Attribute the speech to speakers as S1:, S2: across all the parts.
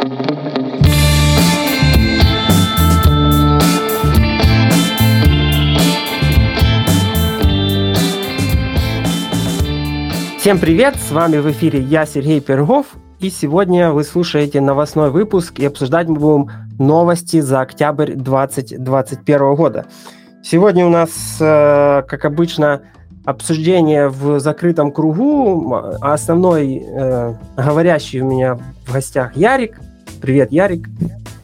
S1: Всем привет, с вами в эфире я, Сергей Пергов, и сегодня вы слушаете новостной выпуск, и обсуждать мы будем новости за октябрь 2021 года. Сегодня у нас, э, как обычно, обсуждение в закрытом кругу. А основной э, говорящий у меня в гостях Ярик. Привет, Ярик.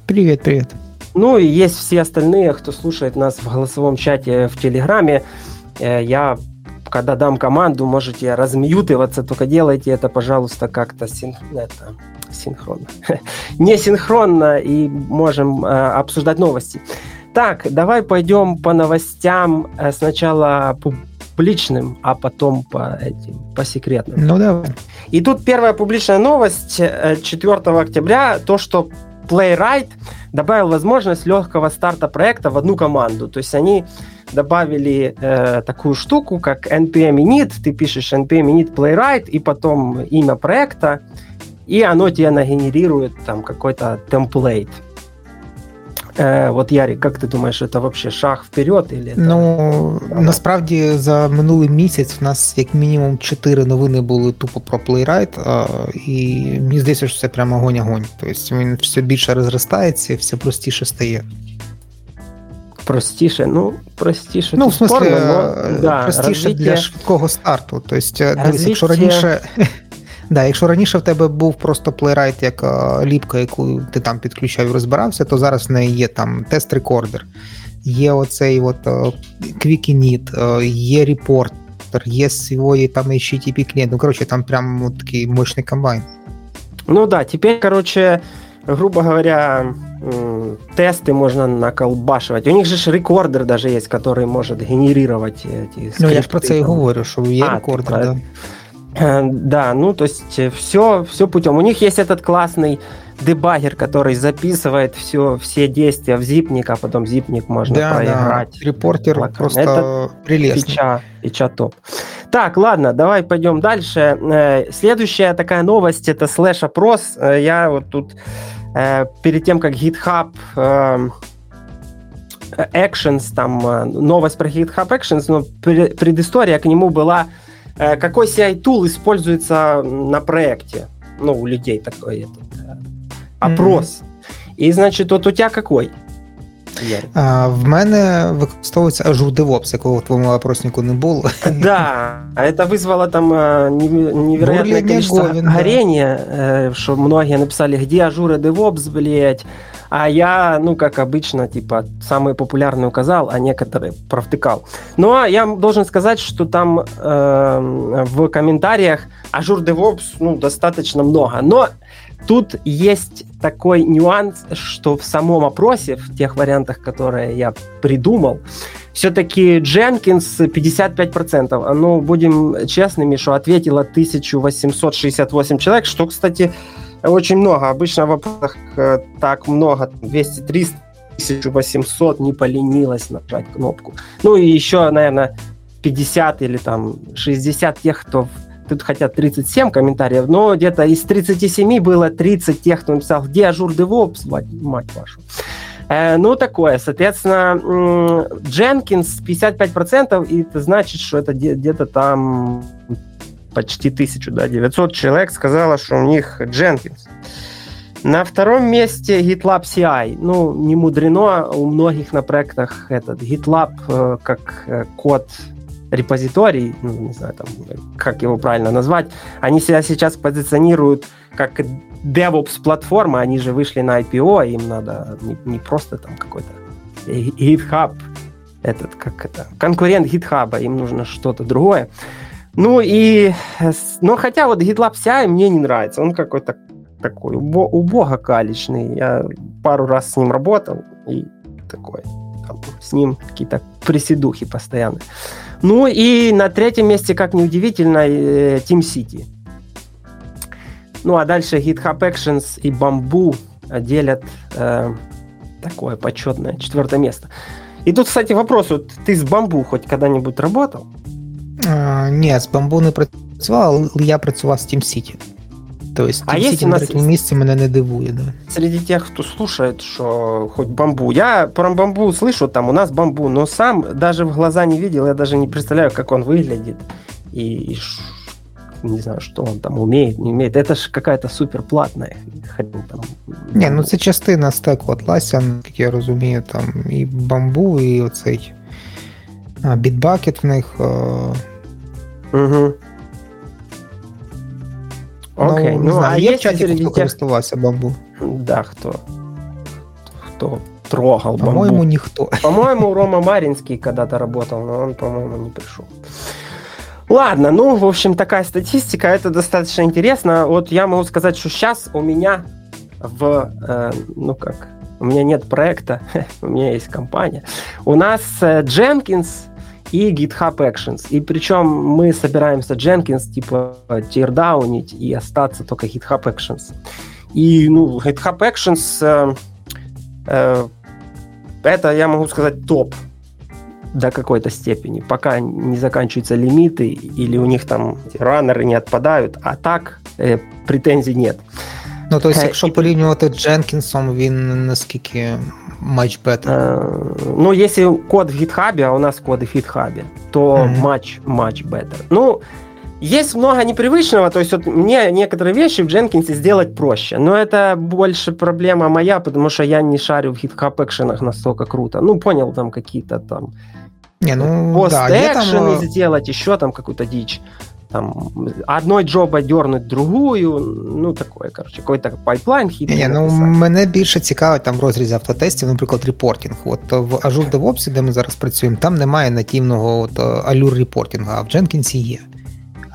S2: Привет, привет.
S1: Ну и есть все остальные, кто слушает нас в голосовом чате в Телеграме. Э, я когда дам команду, можете размьютываться, только делайте это, пожалуйста, как-то син... это... синхронно. Не синхронно, и можем э, обсуждать новости. Так, давай пойдем по новостям э, сначала публичным, а потом по этим, по секретным.
S2: Ну давай.
S1: И тут первая публичная новость 4 э, октября, то, что Playwright добавил возможность легкого старта проекта в одну команду. То есть они добавили э, такую штуку, как npm init. Ты пишешь npm init playwright и потом имя проекта, и оно тебе нагенерирует там какой-то темплейт. Е, От Ярик, як ти думаєш, це взагалі шаг вперед? Или
S2: ну насправді за минулий місяць в нас як мінімум чотири новини були тупо про Playwright, і мені здається, що це прямо огонь-огонь. Тобто він все більше розростається, все простіше стає.
S1: Простіше, ну, простіше.
S2: Ну, в смысле, спорно, но, да, простіше развитие... для швидкого старту. Тобто, развитие... якщо раніше. Да, Якщо раніше в тебе був просто плейрайт як ліпка, яку ти там підключав і розбирався, то зараз в неї є там тест-рекордер, є оцей от Quick Init, є репортер, є свої там HTTP клієнт. Ну, коротше, там прям вот такий мощний комбайн.
S1: Ну да, теперь, короче, грубо говоря, тесты можно наколбашивать. У них же рекордер даже есть, который может генерировать эти
S2: скрипты. Ну, я же про це і говорю, що є а, рекордер, да.
S1: Да, ну то есть все, все путем. У них есть этот классный дебагер, который записывает все, все действия в зипник, а потом зипник можно да, проиграть.
S2: Да. Репортер просто это прелестный.
S1: Фича, фича топ. Так, ладно, давай пойдем дальше. Э, следующая такая новость это слэш опрос. Э, я вот тут э, перед тем, как GitHub Actions, там новость про GitHub Actions, но предыстория к нему была Э, какой CI-тул используется на проекте? Ну, у людей такой этот, э, опрос. Mm-hmm. І, значить, от у тебя какой?
S2: А, В мене використовується Azure DevOps, якого в твоєму опроснику не було.
S1: Да, это вызвало там э, невероятное количество горения, что многие написали, где Azure DevOps, блядь, а я, ну, как обычно, типа, самый популярный указал, а некоторые провтыкал. Но я должен сказать, что там э, в комментариях Azure DevOps, ну, достаточно много. Но тут есть такой нюанс, что в самом опросе, в тех вариантах, которые я придумал, все-таки Jenkins 55%. Ну, будем честными, что ответило 1868 человек, что, кстати, очень много. Обычно в опросах э, так много, 200-300, 1800 не поленилась нажать кнопку. Ну и еще, наверное, 50 или там 60 тех, кто тут хотят 37 комментариев, но где-то из 37 было 30 тех, кто написал, где Azure DevOps, мать, мать вашу. Э, ну, такое. Соответственно, Jenkins 55%, и это значит, что это где-то там почти тысячу, да, 900 человек сказала, что у них Jenkins. На втором месте GitLab CI. Ну, не мудрено, у многих на проектах этот GitLab э, как э, код репозиторий, ну, не знаю, там, как его правильно назвать, они себя сейчас позиционируют как DevOps-платформа, они же вышли на IPO, им надо не, не просто там какой-то GitHub, этот, как это, конкурент GitHub, им нужно что-то другое. Ну и, но хотя вот GitLab CI мне не нравится, он какой-то такой убо, убого калечный. Я пару раз с ним работал и такой, там, с ним какие-то приседухи постоянно. Ну и на третьем месте, как неудивительно, э, Team City. Ну а дальше GitHub Actions и Bamboo делят э, такое почетное четвертое место. И тут, кстати, вопрос, вот ты с Bamboo хоть когда-нибудь работал?
S2: А, Ні, з бамбу не працював, але я працював з Team City. Тобто, а є на третьому місці мене не дивує, да.
S1: Среди тех, кто слушает, что хоть бамбу. Я про бамбу слышу, там у нас бамбу, но сам даже в глаза не видел, я даже не представляю, как он выглядит. И, и не знаю, что он там умеет, не умеет. Это ж какая-то супер платная хрень там.
S2: Ні, ну це частина стеку Atlassian, як я розумію, там і бамбу, і оцей бітбакет в них.
S1: Угу.
S2: Окей, ну, ну а є в чаті, хто користувався бамбу?
S1: Да, хто? Хто трогал
S2: бамбу? По-моему, никто.
S1: По-моему, Рома Маринский когда-то работал, но он, по-моему, не пришел. Ладно, ну, в общем, такая статистика, это достаточно интересно. Вот я могу сказать, что сейчас у меня в, э, ну как, у меня нет проекта, у меня есть компания. У нас э, Jenkins и GitHub Actions. И причем мы собираемся Jenkins типа тирдаунить и остаться только GitHub Actions. И ну, GitHub Actions э, э, это, я могу сказать, топ до какой-то степени, пока не заканчиваются лимиты или у них там раннеры не отпадают, а так э, претензий нет.
S2: Ну, то есть, якщо порівнювати з Дженкінсом, він наскільки much better?
S1: Э, ну, если код в GitHub, а у нас коды в GitHub, то mm-hmm. much, much better. Ну, есть много непривычного, то есть вот мне некоторые вещи в Jenkins сделать проще, но это больше проблема моя, потому что я не шарю в GitHub экшенах настолько круто. Ну, понял, там какие-то там
S2: не, ну,
S1: пост да, экшены там... сделать, еще там какую-то дичь. Там одной джоба дернуть другую, ну такое, коротше, какой-то pipeline хитрий.
S2: Ні, ну мене більше цікавить там в розрізі автотестів, наприклад, reporting. От в Azure DevOps, де ми зараз працюємо, там немає нативного от, Allure reporting у, а в Jenkins є.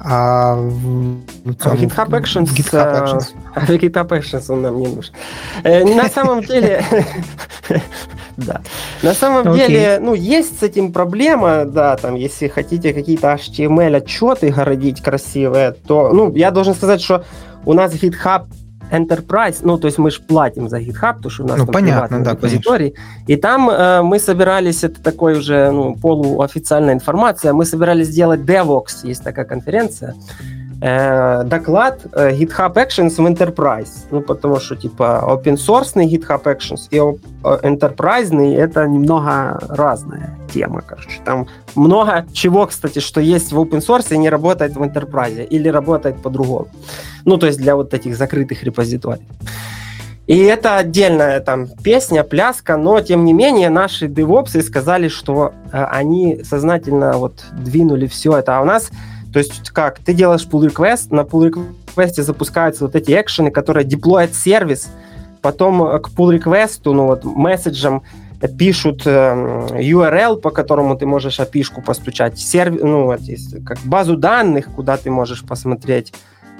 S2: А
S1: в, цьому, GitHub Actions, GitHub Actions. А GitHub Actions он нам не нужен. На самом деле, да. На самом деле, ну, есть с этим проблема, да, там, если хотите какие-то HTML отчеты городить красивые, то, ну, я должен сказать, что у нас GitHub Enterprise, ну, то есть мы же платим за GitHub, потому что у нас
S2: ну, там понятно, да,
S1: репозиторий. Конечно. И там э, мы собирались, это такой уже ну, полуофициальная информация, мы собирались сделать DevOps, есть такая конференция, э, доклад э, GitHub Actions в Enterprise. Ну, потому что, типа, open source GitHub Actions и Enterprise это немного разная тема, короче. Там много чего, кстати, что есть в open source и не работает в Enterprise или работает по-другому. Ну, то есть для вот этих закрытых репозиторий. И это отдельная там песня, пляска, но тем не менее наши девопсы сказали, что э, они сознательно вот двинули все это. А у нас то есть как, ты делаешь pull request, на pull request запускаются вот эти экшены, которые деплоят сервис, потом э, к pull request, ну вот месседжам пишут э, URL, по которому ты можешь api постучать, серв... ну, вот, как базу данных, куда ты можешь посмотреть,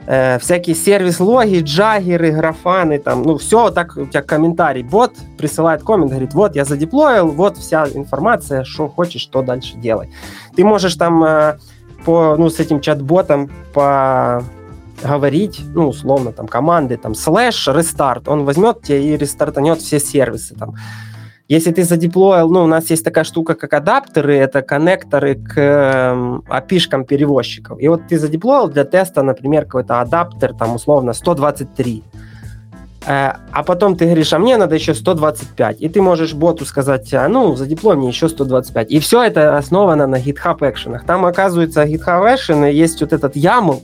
S1: э, всякие сервис-логи, джагеры, графаны, там, ну, все, так у тебя комментарий. Бот присылает коммент, говорит, вот, я задеплоил, вот вся информация, что хочешь, что дальше делай. Ты можешь там э, по, ну, с этим чат-ботом по говорить, ну, условно, там, команды, там, слэш, рестарт, он возьмет тебя и рестартанет все сервисы, там. Если ты задеплоил, ну, у нас есть такая штука, как адаптеры, это коннекторы к э, api перевозчиков. И вот ты задеплоил для теста, например, какой-то адаптер, там, условно, 123. Э, а потом ты говоришь, а мне надо еще 125. И ты можешь боту сказать, а ну, задеплой мне еще 125. И все это основано на GitHub экшенах. Там, оказывается, GitHub экшены есть вот этот YAML,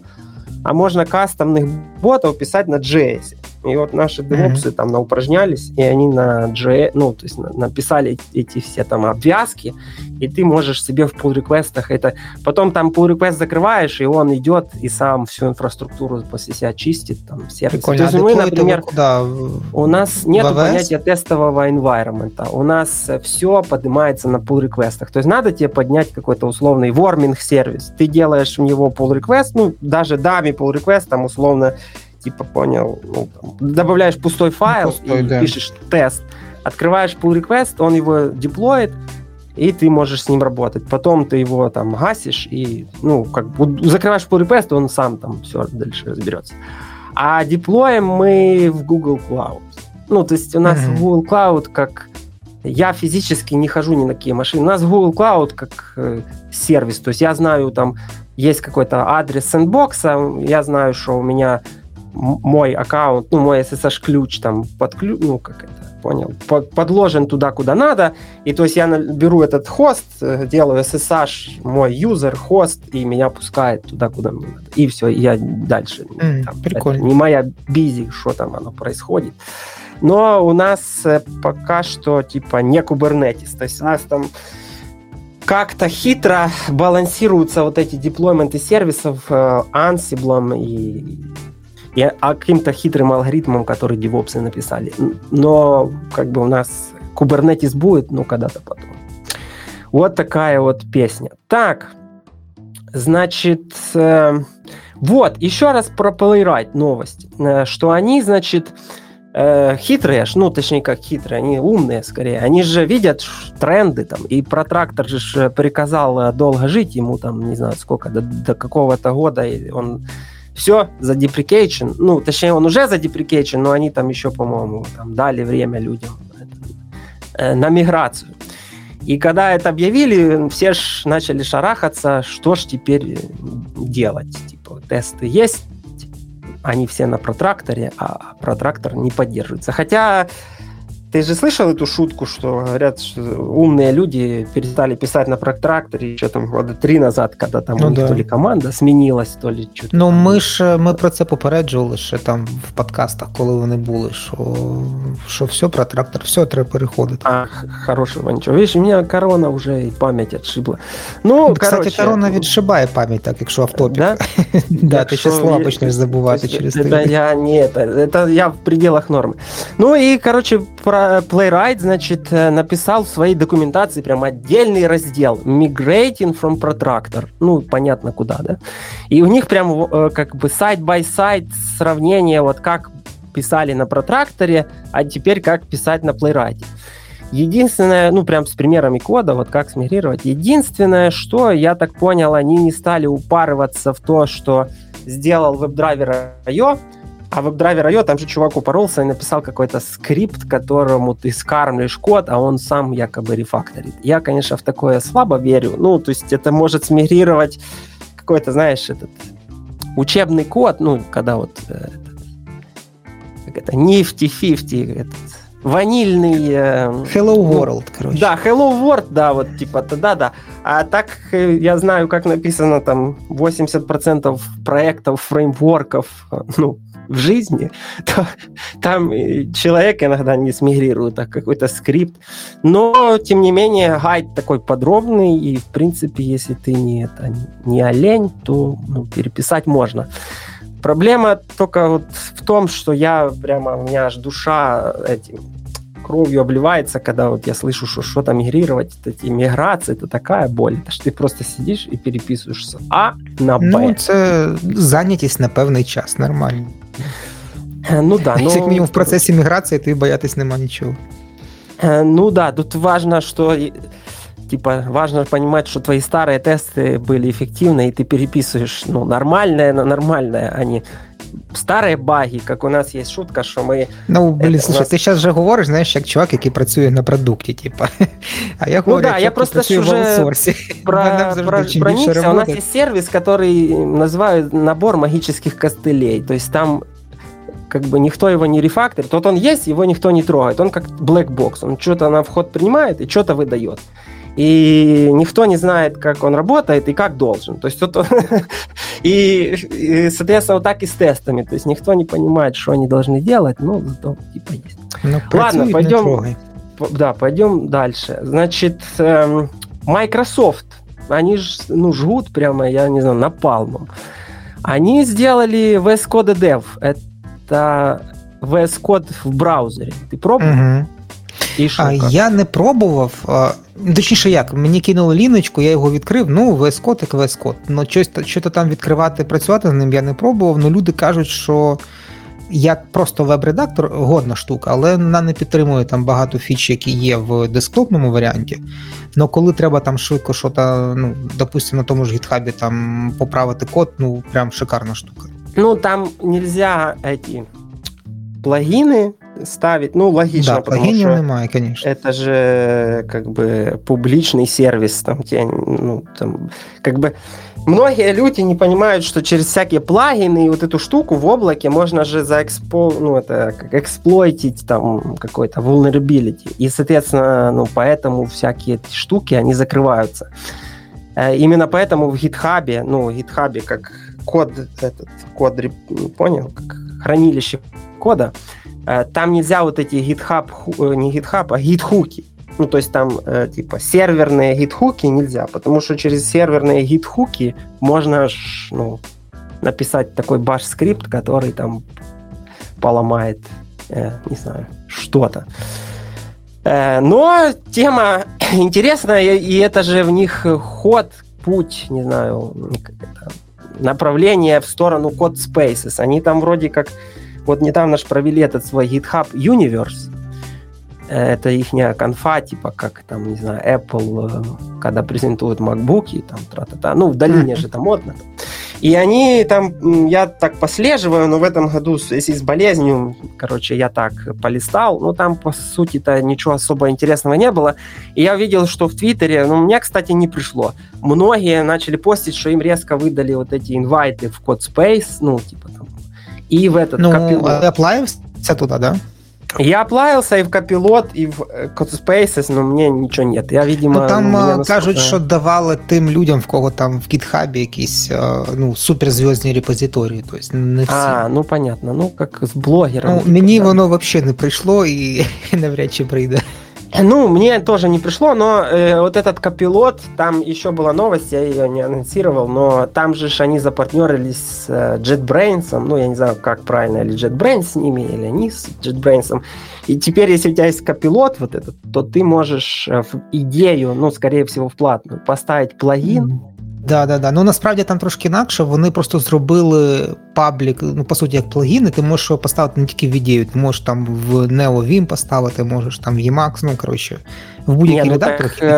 S1: а можно кастомных ботов писать на JS. И вот наши девопсы mm-hmm. там наупражнялись, и они на JS, ну, то есть на, написали эти все там обвязки, и ты можешь себе в pull реквестах это... Потом там pull request закрываешь, и он идет и сам всю инфраструктуру после себя чистит, там, сервис.
S2: Прикольно. То есть а мы, например, куда?
S1: у нас нет понятия тестового environment. У нас все поднимается на pull реквестах То есть надо тебе поднять какой-то условный ворминг сервис. Ты делаешь в него pull request, ну, даже дами pull request, там, условно, типа, понял, ну, там, добавляешь пустой файл пустой, и да. пишешь тест, открываешь pull request, он его деплоит, и ты можешь с ним работать. Потом ты его там гасишь и, ну, как бы закрываешь pull request, он сам там все дальше разберется. А деплоим мы в Google Cloud. Ну, то есть у нас mm-hmm. Google Cloud как... Я физически не хожу ни на какие машины. У нас Google Cloud как э, сервис. То есть я знаю, там есть какой-то адрес сэндбокса, я знаю, что у меня мой аккаунт, ну, мой SSH-ключ там подключ, ну, как это, понял, под, подложен туда, куда надо, и то есть я беру этот хост, э, делаю SSH, мой юзер, хост, и меня пускает туда, куда мне надо. И все, я дальше.
S2: Mm, там, прикольно.
S1: не моя бизи, что там оно происходит. Но у нас э, пока что, типа, не Kubernetes, то есть у нас там как-то хитро балансируются вот эти деплойменты сервисов э, Ansible и, и а каким-то хитрым алгоритмом, который DevOps написали. Но как бы у нас Kubernetes будет, но когда-то потом. Вот такая вот песня. Так, значит, э, вот, еще раз про Playwright новость, э, что они, значит, э, хитрые, ну, точнее, как хитрые, они умные скорее. Они же видят тренды там, и Protractor же приказал э, долго жить ему там, не знаю, сколько, до, до какого-то года, он все за deprecation, ну, точнее, он уже за deprecation, но они там еще, по-моему, там дали время людям э, на миграцию. И когда это объявили, все ж начали шарахаться, что ж теперь делать. Типа, тесты есть, они все на протракторе, а Protractor не поддерживается. Хотя ты же слышал эту шутку, что говорят, что умные люди перестали писать на протракторе еще там года три назад, когда там ну, у них да. то ли команда змінилась, то ли
S2: чуть. Ну ми ж ми про це попереджували ще там в подкастах, коли вони були, що що все про трактор, все треба переходити.
S1: А, хорошего нічого. Видиш, у мене корона вже і пам'ять відшибла. Ну,
S2: Кстати, короче, корона відшибає пам'ять, так, якщо автопік. Да? да, ти ще слова почнеш забувати через
S1: це. Я, не, это, это я в пределах норми. Ну і, короче, про Playwright, значит, э, написал в своей документации прям отдельный раздел Migrating from Protractor. Ну, понятно куда, да? И у них прям э, как бы side-by-side сравнение, вот как писали на протракторе, а теперь как писать на Playwright. Единственное, ну, прям с примерами кода, вот как смигрировать. Единственное, что, я так понял, они не стали упарываться в то, что сделал WebDriver IO, а IO, там же чувак упоролся и написал какой-то скрипт, которому ты скармливаешь код, а он сам якобы рефакторит. Я, конечно, в такое слабо верю. Ну, то есть это может смигрировать какой-то, знаешь, этот учебный код, ну, когда вот э, этот, как это, nifty-fifty, этот, ванильный... Э,
S2: Hello ну, World, короче.
S1: Да, Hello World, да, вот типа, да-да. А так э, я знаю, как написано там 80% проектов, фреймворков, э, ну, в жизни, то там человек иногда не смигрирует, а какой-то скрипт. Но, тем не менее, гайд такой подробный, и, в принципе, если ты не, это, не олень, то ну, переписать можно. Проблема только вот в том, что я прямо, у меня аж душа этим кровью обливается, когда вот я слышу, что что-то мигрировать, эти миграции, это такая боль. Это ж ты просто сидишь и переписываешь с А на Б.
S2: Ну, це зайнятість на певний час, нормально.
S1: Ну да,
S2: ну... Як мінімум в процесі міграції ти боятись нема нічого.
S1: Ну да, тут важно, что типа важно понимать, что твои старые тесты были эффективны, и ты переписываешь ну, нормальное на нормальное, а не старые баги, как у нас есть шутка, що ми.
S2: Ну, блін, слушай, нас... ти зараз вже говориш, знаєш, як чувак, який працює на продукті, типа. А я говорю,
S1: ну, да, я просто
S2: працюю
S1: в аутсорсі. Про, про, про Nix, у нас есть сервис, который называют набор магических костылей. То есть там как бы никто его не рефакторит. Вот он есть, его никто не трогает. Он как black box. Он что-то на вход принимает и что-то выдает и никто не знает, как он работает и как должен. То есть вот и, и, соответственно, вот так и с тестами. То есть никто не понимает, что они должны делать, но зато типа есть.
S2: Ну, Ладно, пойдем.
S1: Да, пойдем дальше. Значит, эм, Microsoft, они ж, ну, жгут прямо, я не знаю, напалмом. Они сделали VS Code Dev. Это VS Code в браузере. Ты пробовал? Угу.
S2: І що, а, Я не пробував. Точніше, як, мені кинули ліночку, я його відкрив. Ну, VS Code як VS Code. Ну, щось що там відкривати, працювати з ним я не пробував. Ну, люди кажуть, що як просто веб-редактор годна штука, але вона не підтримує там багато фіч, які є в десктопному варіанті. Ну, коли треба там швидко що ну, допустимо, на тому ж гітхабі там поправити код, ну прям шикарна штука.
S1: Ну, там нельзя эти плагины ставить. Ну, логично,
S2: да, потому что немає, конечно.
S1: это же как бы публичный сервис. Там, те, ну, там, как бы многие люди не понимают, что через всякие плагины и вот эту штуку в облаке можно же заэкспо, ну, это как эксплойтить там какой-то vulnerability. И, соответственно, ну, поэтому всякие штуки, они закрываются. Э, именно поэтому в GitHub, ну, в GitHub как код, этот код, понял, как хранилище кода, там нельзя вот эти GitHub, э, не GitHub, а гитхуки. Ну, то есть там типа серверные гитхуки нельзя, потому что через серверные гитхуки можно ну, написать такой баш-скрипт, который там поломает, не знаю, что-то. Но тема интересная, и это же в них ход, путь, не знаю, направление в сторону Code Spaces. Они там вроде как... Вот недавно же провели этот свой GitHub Universe. Это их конфа, типа как там, не знаю, Apple, э, когда презентуют MacBook, там, тра-та-та. Ну, в долине же там модно. И они там, я так послеживаю, но в этом году, если с болезнью, короче, я так полистал, ну, там, по сути-то, ничего особо интересного не было. И я видел, что в Твиттере, ну, мне, кстати, не пришло. Многие начали постить, что им резко выдали вот эти инвайты в Codespace, ну, типа там, и в этот...
S2: Ну, копил... туда, да?
S1: Я оплавился и в Копилот, и в Codespaces, но мне нічого нет. Я, видимо,
S2: ну, там насколько... кажуть, що давали тим людям, в кого там в GitHub якісь ну, суперзв'язні репозиторії. Тобто не всі.
S1: А, ну понятно. Ну, як з блогером. Ну,
S2: мені да. воно взагалі не прийшло і навряд чи прийде.
S1: Ну, мне тоже не пришло, но э, вот этот копилот, там еще была новость, я ее не анонсировал, но там же они запартнерились с э, JetBrains, ну, я не знаю, как правильно, или JetBrains с ними, или они с JetBrains. И теперь, если у тебя есть копилот вот этот, то ты можешь э, в идею, ну, скорее всего, в платную, поставить плагин, mm-hmm
S2: Да, да, да. Ну насправді там трошки інакше. Вони просто зробили паблік, ну по суті, як плагіни. Ти можеш його поставити не тільки в ідею, ти можеш там в NeoVim поставити, можеш там в Emacs, ну коротше, в будь-який ну, редактор,
S1: який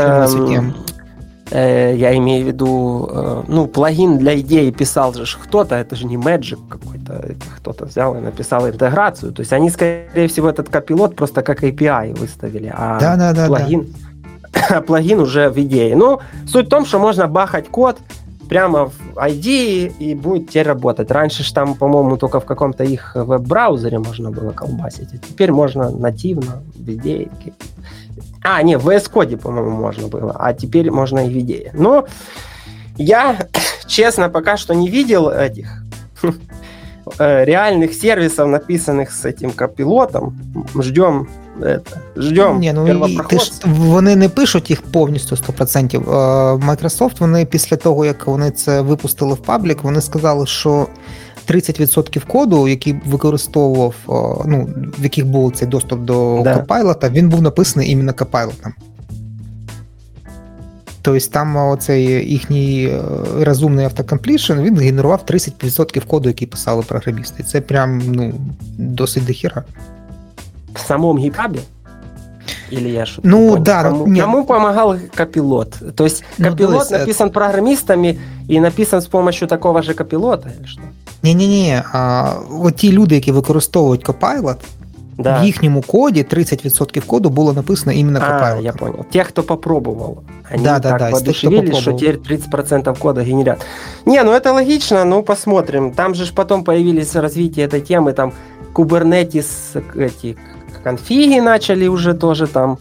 S1: э, я имею в виду, э, ну, плагин для идеи писал же кто-то, это же не Magic какой-то, кто-то взял и написал интеграцию. То есть они, скорее всего, этот копилот просто как API выставили, а да, да, да, плагин... Да плагин уже в идее. Ну, суть в том, что можно бахать код прямо в ID и будет теперь работать. Раньше же там, по-моему, только в каком-то их веб-браузере можно было колбасить. А теперь можно нативно в идее. А, не, в VS Code, по-моему, можно было. А теперь можно и в идее. Но я, честно, пока что не видел этих э, реальных сервисов, написанных с этим копилотом. Ждем это, ждем
S2: Ні, ну, і ти ж, Вони не пишуть їх повністю 100%. Microsoft, вони після того, як вони це випустили в паблік, вони сказали, що 30% коду, який використовував, ну, в яких був цей доступ до да. Copilot, він був написаний іменно Copilot. Тобто там оцей їхній розумний автокомплішн, він генерував 30% коду, який писали програмісти. Це прям ну, досить дохіра
S1: в самом гитхабе? Или я что
S2: Ну понял? да,
S1: кому, нет. кому помогал копилот? То есть ну, копилот ну, написан это... программістами і написан з допомогою такого же копілота, или що?
S2: Ні-ні-ні, а, от ті люди, які використовують Copilot, да. в їхньому коді 30% коду було написано іменно Copilot.
S1: А, я понял. Те, кто попробовал. Они да, так да, воодушевились, что теперь 30% кода генерят. Не, ну это логично, ну посмотрим. Там же потом появились развитие этой темы, там Kubernetes эти конфиги начали уже тоже там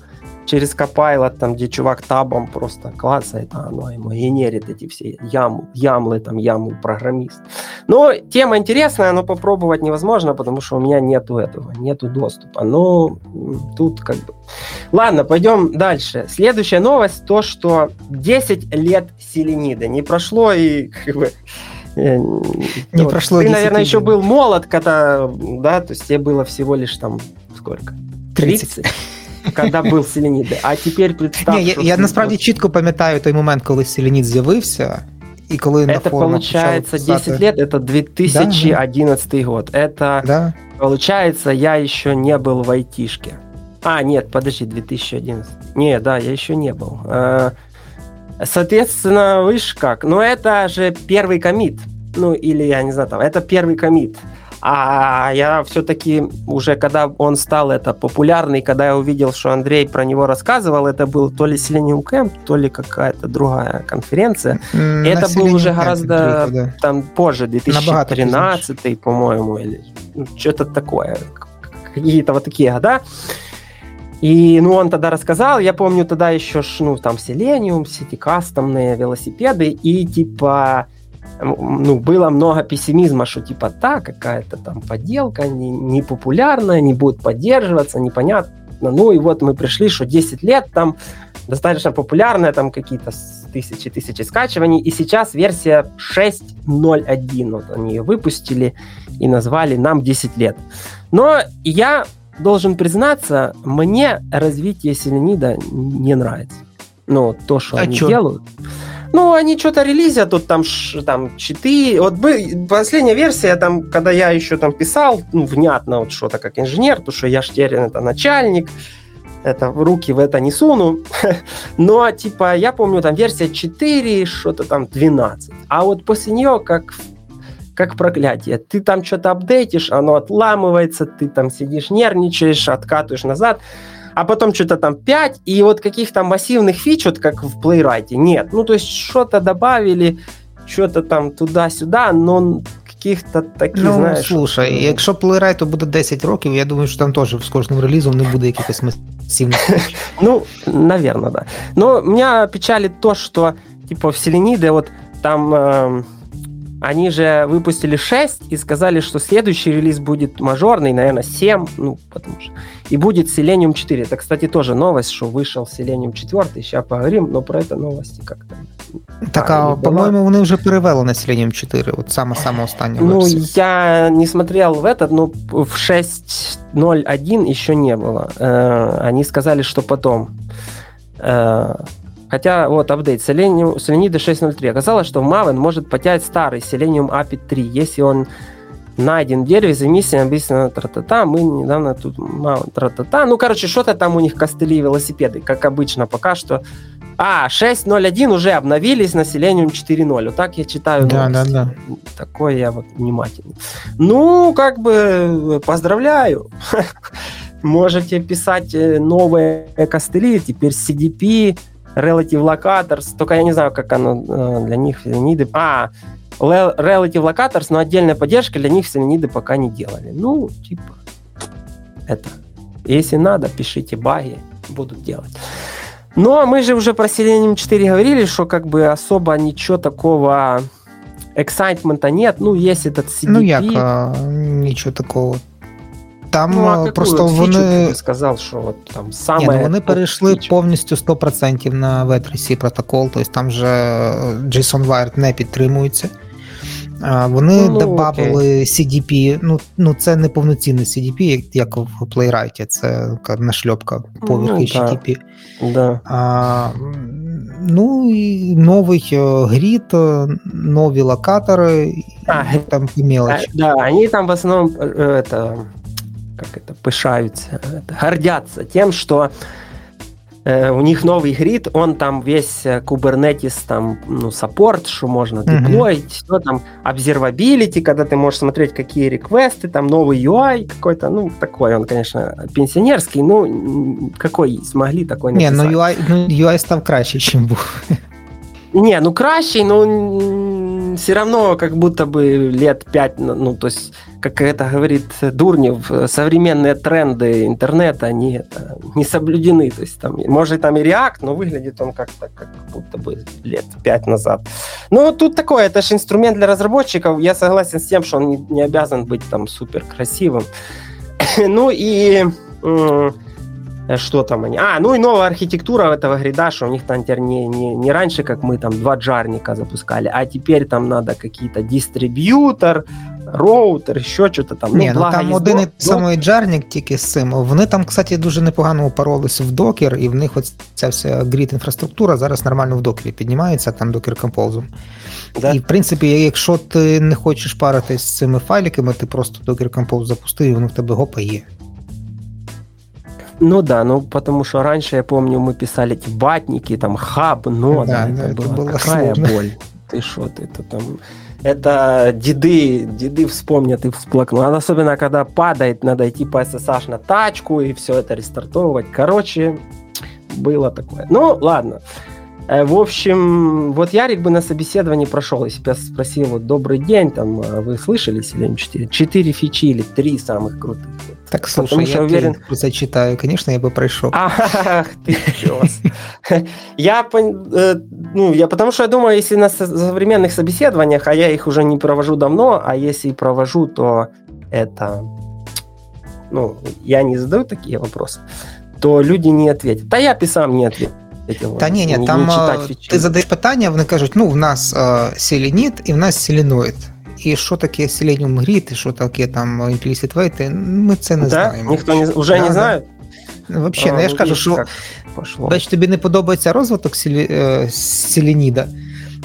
S1: через Copilot, там, где чувак табом просто клацает, а оно ему генерит эти все ям, ямлы, там, ямл программист. Но тема интересная, но попробовать невозможно, потому что у меня нету этого, нету доступа. Но тут как бы... Ладно, пойдем дальше. Следующая новость, то, что 10 лет селенида. Не прошло и как бы
S2: не вот. прошло
S1: Ты, наверное, еще был молод, когда, да, то есть тебе было всего лишь там сколько? 30? Когда був Селенід. А тепер представ,
S2: Ні, я, я насправді чітко пам'ятаю той момент, коли Селенід з'явився, и коли
S1: на Это получается 10 лет, это 2011 да. год. Это да. получается, я еще не был в айтишке. А, нет, подожди, 2011. Не, да, я еще не был. А, соответственно, видишь как? Ну, это же первый комит. Ну, или, я не знаю, там, это первый комит. А я все-таки уже, когда он стал это популярный, когда я увидел, что Андрей про него рассказывал, это был то ли Selenium Camp, то ли какая-то другая конференция. Mm, и это был уже гораздо Camp, да. там позже, 2013, по-моему, или ну, что-то такое. Какие-то вот такие года. И, ну, он тогда рассказал, я помню тогда еще, ну, там, Selenium, все эти кастомные велосипеды, и, типа, ну, было много пессимизма, что типа та какая-то там подделка, не, не популярная, не будет поддерживаться, непонятно. Ну и вот мы пришли, что 10 лет там достаточно популярная, там какие-то тысячи-тысячи скачиваний, и сейчас версия 6.0.1, вот они ее выпустили и назвали «Нам 10 лет». Но я должен признаться, мне развитие Селенида не нравится. Ну, то, что а они чё? делают. Ну, они что-то релизят, тут там, там 4... Вот бы, последняя версия, там, когда я еще там писал, ну, внятно, вот что-то как инженер, то, что я Штерин это начальник, это в руки в это не суну. Но, типа, я помню, там версия 4, что-то там 12. А вот после нее, как как проклятие. Ты там что-то апдейтишь, оно отламывается, ты там сидишь, нервничаешь, откатываешь назад а потом что-то там 5, и вот каких-то массивных фич, вот как в Playwright, нет. Ну, то есть что-то добавили, что-то там туда-сюда, но каких-то таких, ну, знаєш...
S2: слушай, ну... якщо Playwright буде 10 років, я думаю, що там теж з кожним релізом не буде якихось массивных
S1: Ну, наверное, да. Но меня печалит то, что, типа, в Селениде вот там... Э, они же выпустили 6 и сказали, что следующий релиз будет мажорный, наверное, 7, ну, потому что... И будет Selenium 4. Это, кстати, тоже новость, что вышел Selenium 4, сейчас поговорим, но про это новости как-то...
S2: Так, а, по-моему, вони вже перевели на Selenium 4, от саме-саме останнє.
S1: Ну, я не смотрел в этот, но в 6.0.1 еще не было. Э, они сказали, что потом. Хотя вот апдейт Selenium, Selenide 6.0.3. Оказалось, что Maven может потянуть старый Selenium API 3, если он найден в дереве за миссией объяснено тра-та-та. Мы недавно тут Maven тра-та-та. Ну, короче, что-то там у них костыли велосипеды, как обычно пока что. А, 6.0.1 уже обновились на Selenium 4.0. Вот так я читаю
S2: Да, да, да.
S1: Такой я вот внимательный. Ну, как бы поздравляю. Можете писать э, новые костыли, теперь CDP, Relative Locators, только я не знаю, как оно э, для них селениды. А, Relative Locators, но отдельная поддержка для них селениды пока не делали. Ну, типа, это. Если надо, пишите баги, будут делать. А мы же уже про Selenium 4 говорили, что как бы особо ничего такого эксайтмента нет. Ну, есть этот CDP.
S2: Ну, як, а, нічого такого там ну, а просто вони
S1: ти сказав, що от там саме Ні,
S2: ну, вони перейшли фічу. повністю 100% на V3C протокол, тобто там вже JSON Wired не підтримується. Вони ну, додали CDP, ну ну це не повноцінний CDP, як в Playwright, це нашльопка поверх ну, CDP.
S1: Да.
S2: А, Ну і новий грід, нові локатори, а, там мелочі.
S1: Да, они там в основном это, как это, пышаются, гордятся тем, что э, у них новый грид, он там весь э, Kubernetes, там, ну, саппорт, что можно деплоить, mm-hmm. что там, observability, когда ты можешь смотреть, какие реквесты, там, новый UI какой-то, ну, такой он, конечно, пенсионерский, ну, какой смогли такой
S2: написать. Не, ну UI, ну, UI став краще, чем був.
S1: Не, ну кращий, но все равно как будто бы лет пять, ну, ну, то есть, как это говорит Дурнев, современные тренды интернета, они это, не соблюдены. То есть, там, может, там и React, но выглядит он как-то как будто бы лет пять назад. Ну, тут такое, это же инструмент для разработчиков. Я согласен с тем, что он не, не обязан быть там супер красивым. ну и Э, что там они? А, ну и новая архитектура этого грида, что у них там теперь не, не, не раньше, как мы там два джарника запускали, а теперь там надо какие-то дистриб'ютор, роутер, ще що-то там.
S2: Ні, ну, ну там один і самий джарник тільки з цим. Вони там, кстати, дуже непогано упоролись в докер, і в них от ця вся грід інфраструктура зараз нормально в докері піднімається, там докер композом. Да? І в принципі, якщо ти не хочеш паритись з цими файликами, ти просто докер композ запустив, і воно в тебе гопа є.
S1: Ну да, ну потому что раньше, я помню, мы писали эти батники, там хаб, но
S2: да, да, это,
S1: это была
S2: было
S1: какая сложно. боль. Ты что, ты это там это деды, деды вспомнят и всплакнут. Особенно, когда падает, надо идти по SSH на тачку и все это рестартовывать. Короче, было такое. Ну, ладно. Э, в общем, вот Ярик бы на собеседовании прошел, если бы я спросил, вот, добрый день, там, а вы слышали Selenium 4? Четыре фичи или три самых крутых?
S2: Так, слушай, Потому я уверен... зачитаю, конечно, я бы прошел.
S1: Ах ты пес. Я, э, ну, я потому что я думаю, если на современных собеседованиях, а я их уже не провожу давно, а если и провожу, то это, ну, я не задаю такие вопросы, то люди не ответят. Да я и сам не ответил.
S2: Та ні, ні, там не ти задаєш питання, вони кажуть, ну, в нас е, селеніт і в нас селеноїд. І що таке Selenium Grid, і що таке там Implicit Weight, ми це не да? знаємо.
S1: Ніхто не, вже да, не знає?
S2: Взагалі, ну я ж кажу, що бач, тобі не подобається розвиток е, селеніда,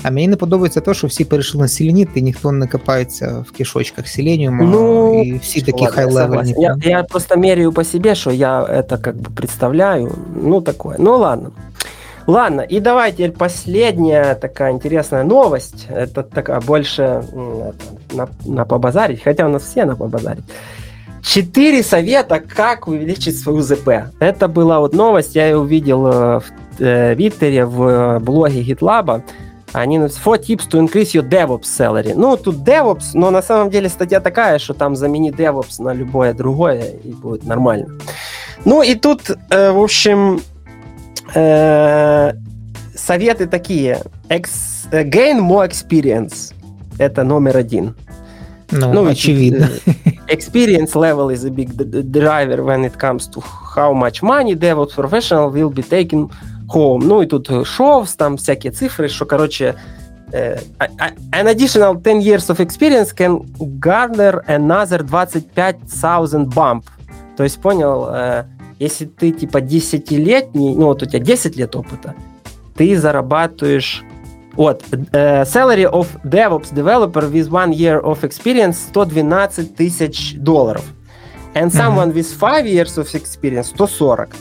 S2: а мені не подобається те, що всі перейшли на селеніт, і ніхто не копається в кишочках селеніума, ну, і всі такі хай-левельні.
S1: Я, я просто меряю по себе, що я это как бы представляю. Ну, такое. Ну, ладно. Ладно, и давайте последняя такая интересная новость. Это такая больше на, на побазарить, хотя у нас все на побазарить. Четыре совета, как увеличить свою ЗП. Это была вот новость, я ее увидел э, в э, Твиттере, в э, блоге GitLab. Они four tips to increase your DevOps salary. Ну, тут DevOps, но на самом деле статья такая, что там замени DevOps на любое другое, и будет нормально. Ну, и тут, в общем, советы такие. Ex, э, gain more experience. Это номер один.
S2: Ну, ну очевидно.
S1: Experience level is a big driver when it comes to how much money DevOps professional will be taking home. Ну и тут shows, там всякие цифры, что, короче, uh, an additional 10 years of experience can garner another 25,000 bump. То есть, понял, uh, если ты типа десятилетний, ну вот у тебя 10 лет опыта, ты зарабатываешь вот, uh, salary of DevOps developer with one year of experience 112 тысяч долларов. And someone mm-hmm. with five years of experience 140.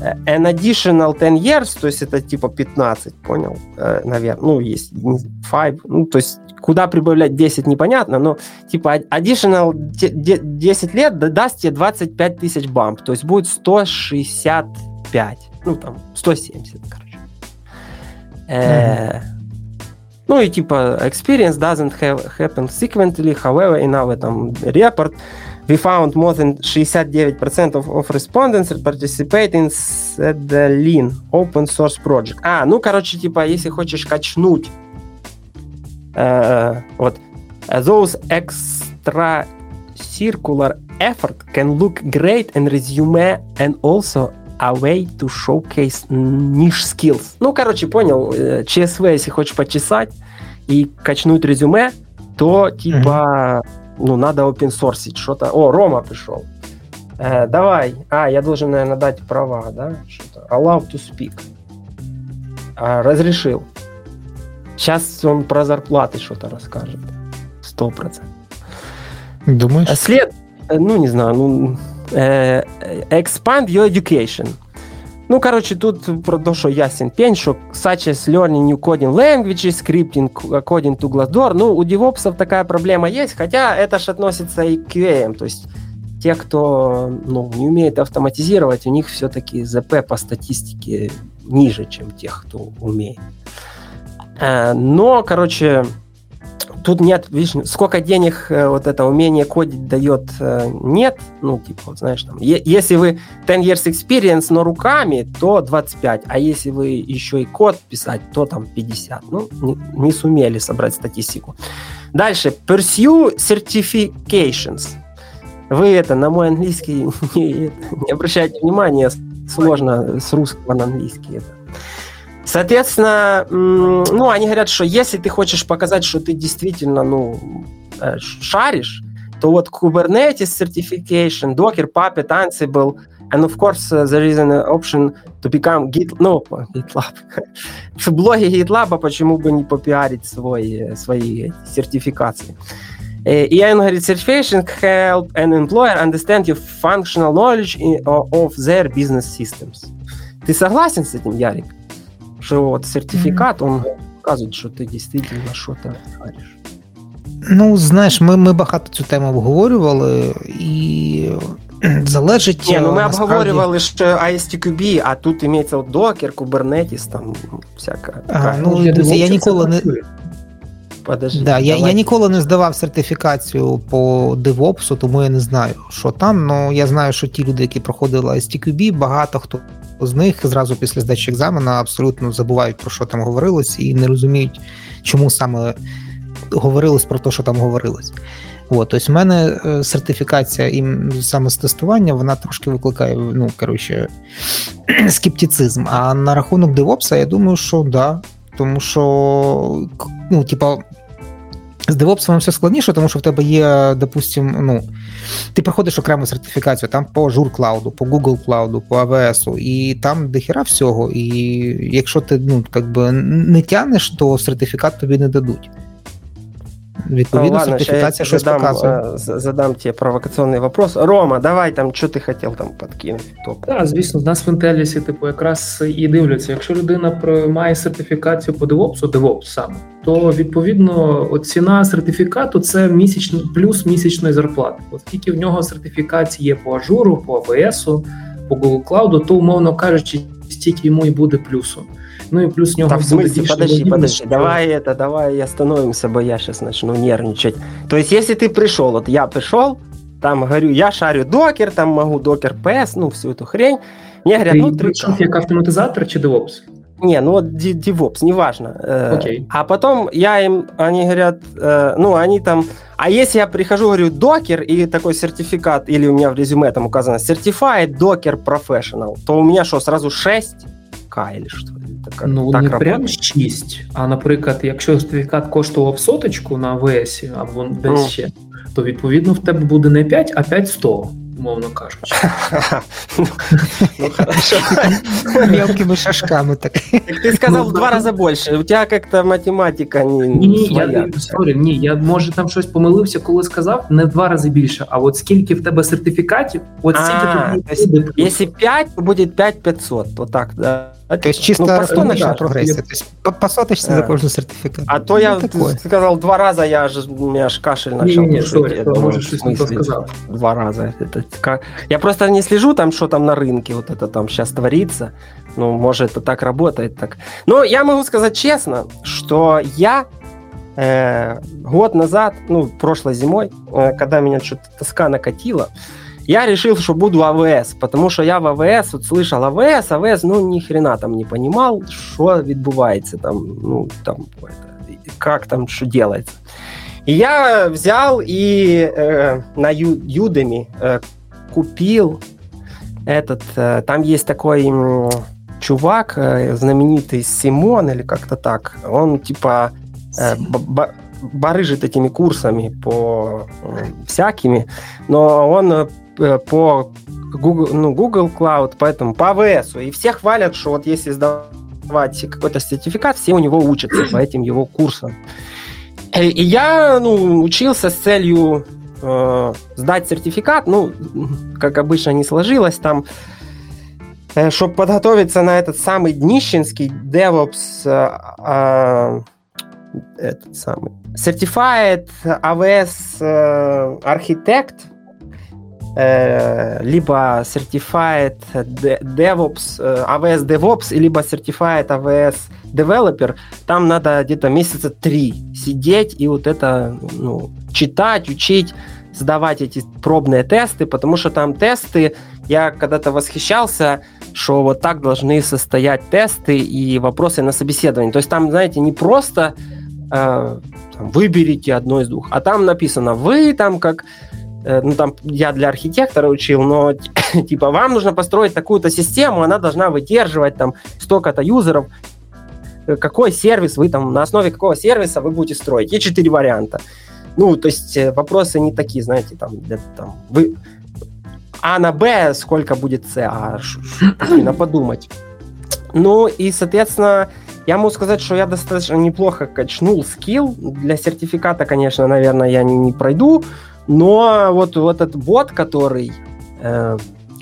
S1: Uh, an additional 10 years, то есть это типа 15, понял, uh, наверное, ну, есть 5, ну, то есть Куда прибавлять 10, непонятно, но типа additional 10 лет даст тебе 25 тысяч бамп, то есть будет 165, ну там 170, короче. Mm-hmm. Ну и типа experience doesn't have happen sequentially, however, in our там report we found more than 69% of, of respondents participate in the lean open source project. А, ну короче, типа, если хочешь качнуть uh, вот those extra circular effort can look great in resume and also a way to showcase niche skills. Ну, короче, понял, ЧСВ, если хочешь почесать и качнуть резюме, то типа, mm-hmm. ну, надо open source что-то. О, Рома пришел. Э, давай. А, я должен, наверное, дать права, да? Что-то. Allow to speak. А, разрешил. Сейчас он про зарплаты что-то расскажет. Сто процентов.
S2: Думаешь?
S1: След... Ну, не знаю, ну... Э, expand your education. Ну, короче, тут про то, что ясен пень, что such as learning new coding languages, scripting according to Glassdoor. Ну, у девопсов такая проблема есть, хотя это же относится и к QA. То есть те, кто ну, не умеет автоматизировать, у них все-таки ЗП по статистике ниже, чем тех, кто умеет. Э, но, короче, тут нет, видишь, сколько денег э, вот это умение кодить дает, э, нет. Ну, типа, вот, знаешь, там, если вы 10 years experience, но руками, то 25, а если вы еще и код писать, то там 50. Ну, не, не сумели собрать статистику. Дальше, pursue certifications. Вы это, на мой английский, не, не обращайте внимания, сложно с русского на английский это Соответственно, ну, они говорят, что если ты хочешь показать, что ты действительно, ну, э, шаришь, то вот Kubernetes certification, Docker, Puppet, Ansible, and of course uh, there is an option to become Git, ну, GitLab. В блоге GitLab почему бы не попиарить свой, свои сертификации. И он говорит, certification help an employer understand your functional knowledge of their business systems. Ты согласен с этим, Ярик? Что вот сертификат, mm-hmm. он показывает, что ты действительно что-то говоришь.
S2: Ну, знаєш, ми ми багато цю тему обговорювали, і залежить.
S1: Ні, ну Ми насправді... обговорювали що ISTQB, а тут імеється от Docker, Kubernetes, там всяка.
S2: А, ну, друзі, я ніколи не. Подожди, да, я я ніколи не здавав сертифікацію по DevOps, тому я не знаю, що там. Ну я знаю, що ті люди, які проходили STQB, багато хто з них зразу після здачі екзамена абсолютно забувають про що там говорилось, і не розуміють, чому саме говорилось про те, що там говорилось. От, тобто в мене е, сертифікація і саме з тестування, вона трошки викликає ну, коротше, скептицизм. А на рахунок DevOps, я думаю, що да. Тому що, ну, типа, з DevOps все складніше, тому що в тебе є, допустим, ну, ти проходиш окрему сертифікацію там по Azure Cloud, по Google Cloud, по AWS, і там дохіра всього. І якщо ти ну, би, не тянеш, то сертифікат тобі не дадуть.
S1: Відповідно, ладно, сертифікація щось задам, показує. Задам тебе провокаційний вопрос. Рома, давай там, що ти хотів там подкинути?
S3: Топ. Так, звісно, в нас в Intellias і, типу, якраз і дивляться, якщо людина має сертифікацію по DevOps, DevOps саме, то відповідно ціна сертифікату це місячний плюс місячної зарплати. Оскільки в нього сертифікації є по Azure у, по AWS, по Google Cloud, то умовно кажучи, стільки йому і буде плюсом. Ну и плюс у него
S1: так, в смысле, подожди, подожди, давай это, давай остановимся, бо я сейчас начну нервничать. То есть, если ты пришел, вот я пришел, там говорю, я шарю докер, там могу докер PS, ну, всю эту хрень. Мне говорят, ты ну,
S3: ты... Пришел как автоматизатор чи DevOps?
S1: Не, ну вот DevOps, неважно. Okay. Э, а потом я им, они говорят, э, ну, они там, а если я прихожу, говорю, докер, и такой сертификат, или у меня в резюме там указано Certified Docker Professional, то у меня что, сразу 6 К или что?
S3: Така ну так не работає. прям 6, А наприклад, якщо сертифікат коштував соточку на АВС або десь ну. ще, то відповідно в тебе буде не 5, а 5-100 умовно кажучи.
S1: Ну, хорошо.
S2: Мелкими шажками так.
S1: Ти сказав в два рази більше. У тебе як-то математика не
S3: Ні, я сорі, ні, я може там щось помилився, коли сказав, не в два рази більше, а от скільки в тебе сертифікатів, от скільки
S1: тобі Якщо 5, то буде 5500, отак, да.
S2: То есть чисто ну, рыночная прогрессия. То есть по, по соточной за каждый сертификат.
S1: А то я ну, сказал два раза, я же, у меня аж кашель начал. Не, не,
S3: sorry, я думаю, может, что смысле, сказал.
S1: Два раза. Это, как... Я просто не слежу там, что там на рынке, вот это там сейчас творится. Ну, может, это так работает. так. Но я могу сказать честно, что я э, год назад, ну, прошлой зимой, э, когда меня что-то тоска накатила, я решил, что буду AWS, потому что я в AWS вот слышал АВС, АВС, ну, ни хрена там не понимал, что відбувається там, ну, там, как там, что делается. И я взял и э, на Udemy э, купил этот, э, там есть такой э, чувак, э, знаменитый Симон или как-то так, он типа э, барыжит этими курсами по э, всякими, но он по Google, ну, Google Cloud, поэтому по AWS. И все хвалят, что вот если сдавать какой-то сертификат, все у него учатся по этим его курсам. Э, и я ну, учился с целью э, сдать сертификат, ну, как обычно не сложилось там, э, чтобы подготовиться на этот самый днищенский DevOps э, э, этот самый Certified AWS э, Architect – Э, либо Certified DevOps, э, AWS DevOps, либо Certified AWS Developer, там надо где-то месяца три сидеть и вот это ну, читать, учить, сдавать эти пробные тесты, потому что там тесты, я когда-то восхищался, что вот так должны состоять тесты и вопросы на собеседование. То есть там, знаете, не просто э, выберите одно из двух, а там написано, вы там как Э, ну там я для архитектора учил, но типа вам нужно построить такую-то систему, она должна выдерживать там столько-то юзеров, э, какой сервис вы там, на основе какого сервиса вы будете строить. Есть четыре варианта. Ну, то есть э, вопросы не такие, знаете, там, для, там вы А на Б сколько будет С, а надо подумать. Ну, и, соответственно, я могу сказать, что я достаточно неплохо качнул скилл. Для сертификата, конечно, наверное, я не, не пройду, но вот, вот этот бот, который э,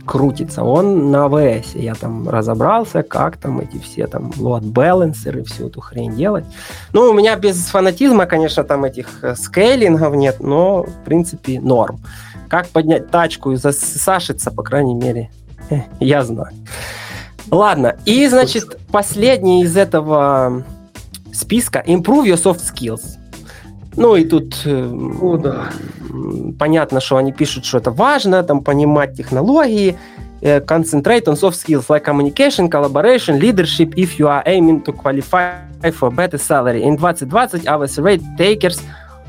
S1: крутится. Он на АВС. Я там разобрался, как там эти все там load balancer и всю эту хрень делать. Ну, у меня без фанатизма, конечно, там этих э, скейлингов нет, но, в принципе, норм. Как поднять тачку и засашиться, по крайней мере, я знаю. Ладно, и, значит, последний из этого списка Improve your soft skills. Ну и тут э, О, да. понятно, что они пишут, что это важно, там понимать технологии, э, concentrate on soft skills like communication, collaboration, leadership if you are aiming to qualify for better salary. In 2020, our survey takers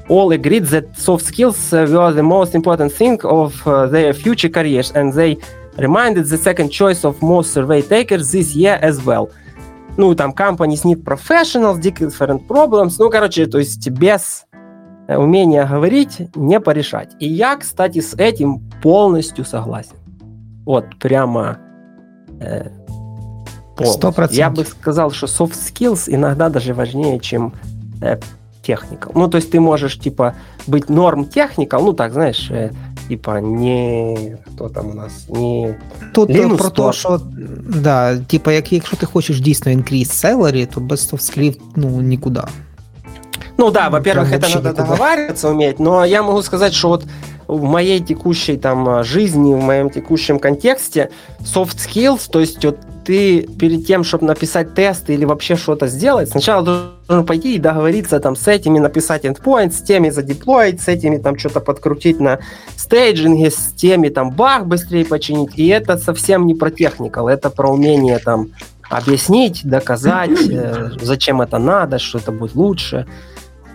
S1: all agreed that soft skills uh, were the most important thing of uh, their future careers, and they reminded the second choice of most survey takers this year as well. Ну, там, companies need professionals, different problems. Ну, короче, то есть без умения говорить не порешать. И я, кстати, с этим полностью согласен. Вот, прямо э, полностью. 100%. Я бы сказал, что soft skills иногда даже важнее, чем э, technical. Ну, то есть ты можешь, типа, быть норм technical, ну, так, знаешь, э, типа, не... Хто там у нас? Не
S2: Тут Linux про те, що, да, типа, як, якщо ти хочеш дійсно increase salary, то без soft skills, ну, нікуди.
S1: Ну да, во-первых, это надо договариваться уметь, но я могу сказать, что вот в моей текущей там жизни, в моем текущем контексте soft skills, то есть вот ты перед тем, чтобы написать тесты или вообще что-то сделать, сначала должен пойти и договориться там с этими, написать endpoint, с теми задеплоить, с этими там что-то подкрутить на стейджинге, с теми там баг быстрее починить. И это совсем не про техникал, это про умение там объяснить, доказать, э, зачем это надо, что это будет лучше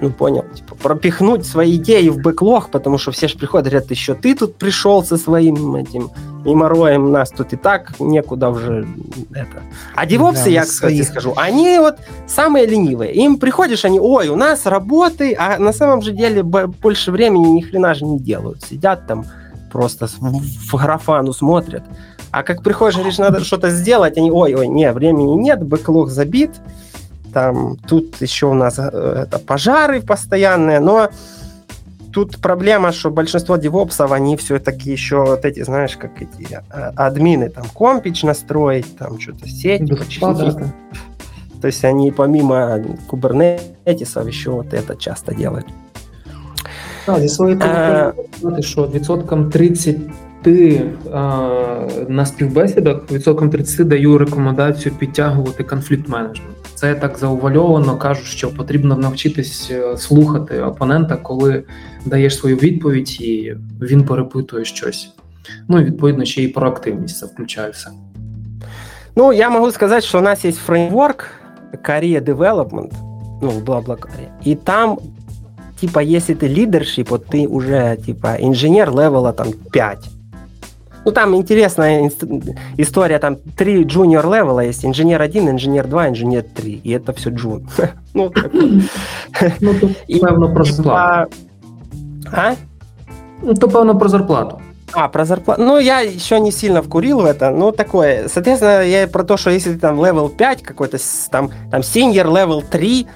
S1: ну, понял, типа, пропихнуть свои идеи в бэклог, потому что все же приходят, говорят, еще ты тут пришел со своим этим геморроем, нас тут и так некуда уже это. А девопсы, да, я, кстати, своих. скажу, они вот самые ленивые. Им приходишь, они, ой, у нас работы, а на самом же деле больше времени ни хрена же не делают. Сидят там просто в графану смотрят. А как приходишь, говоришь, надо что-то сделать, они, ой, ой, не, времени нет, бэклог забит, там, тут еще у нас э, это пожары постоянные, но тут проблема, что большинство девопсов, они все-таки еще вот эти, знаешь, как эти а, админы, там, компич настроить, там, что-то сеть починить. То есть они помимо кубернетисов еще вот это часто делают.
S3: Так, зі своєї сказати, що відсотком 30 а, на співбесідах відсотком 30 даю рекомендацію підтягувати конфлікт менеджмент. Це так заувальовано кажуть, що потрібно навчитись е, слухати опонента, коли даєш свою відповідь, і він перепитує щось. Ну і відповідно ще і проактивність це включає.
S1: Ну, я могу сказать, что у нас есть фреймворк Career Development, ну, и там, типа, если ты leadership, вот ты уже, типа, инженер level а там 5, ну, там интересная история, там три junior level а есть, инженер 1, инженер 2, инженер 3, и это все джун. Ну,
S3: ну певно, про зарплату. А? Ну, то, певно, про зарплату.
S1: А, про зарплату. Ну, я еще не сильно вкурил в это, ну, такое. Соответственно, я про то, что если ты там level 5 какой-то, там, там senior level 3,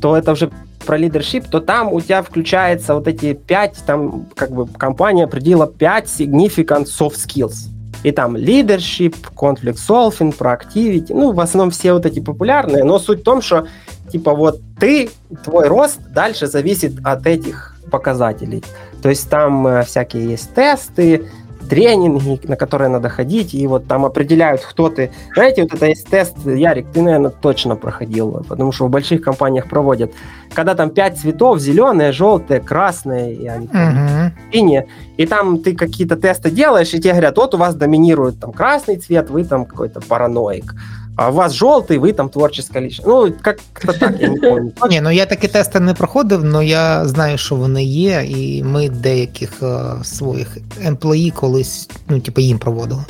S1: то это уже про лидершип, то там у тебя включается вот эти пять, там как бы компания определила пять significant soft skills. И там leadership, conflict solving, proactivity, ну, в основном все вот эти популярные, но суть в том, что типа вот ты, твой рост дальше зависит от этих показателей. То есть там э, всякие есть тесты, тренинги, на которые надо ходить, и вот там определяют, кто ты. Знаете, вот это есть тест, Ярик, ты, наверное, точно проходил, потому что в больших компаниях проводят. Когда там пять цветов, зеленые, желтые, красные, и они uh-huh. синие, и там ты какие-то тесты делаешь, и тебе говорят, вот у вас доминирует там красный цвет, вы там какой-то параноик а у вас жовтий, ви там творческа лічність. Ну, як-то так, я не пам'ятаю.
S2: Ні, ну я такі тести не проходив, але я знаю, що вони є, і ми деяких uh, своїх емплої колись, ну, типу, їм проводили.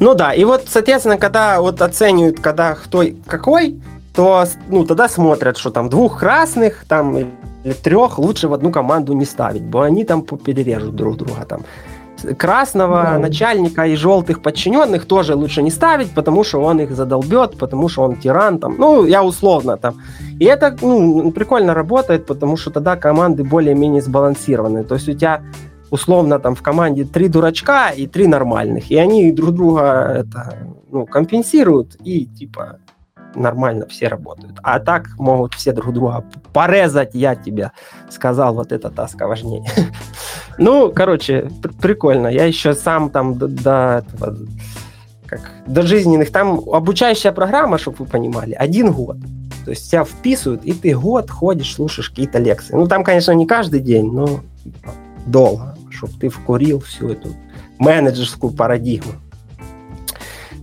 S1: Ну да, и вот, соответственно, когда вот оценивают, когда кто какой, то ну, тогда смотрят, что там двух красных там, или трех лучше в одну команду не ставить, бо они там перережут друг друга. Там красного да. начальника и желтых подчиненных тоже лучше не ставить, потому что он их задолбет, потому что он тиран там. Ну, я условно там. И это ну, прикольно работает, потому что тогда команды более-менее сбалансированы. То есть у тебя условно там в команде три дурачка и три нормальных, и они друг друга это, ну, компенсируют, и типа нормально все работают. А так могут все друг друга порезать, я тебе сказал, вот эта таска важнее. ну, короче, прикольно. Я еще сам там до, этого, как, до жизненных, там обучающая программа, чтобы вы понимали, один год. То есть тебя вписывают, и ты год ходишь, слушаешь какие-то лекции. Ну, там, конечно, не каждый день, но типа, долго, чтобы ты вкурил всю эту менеджерскую парадигму.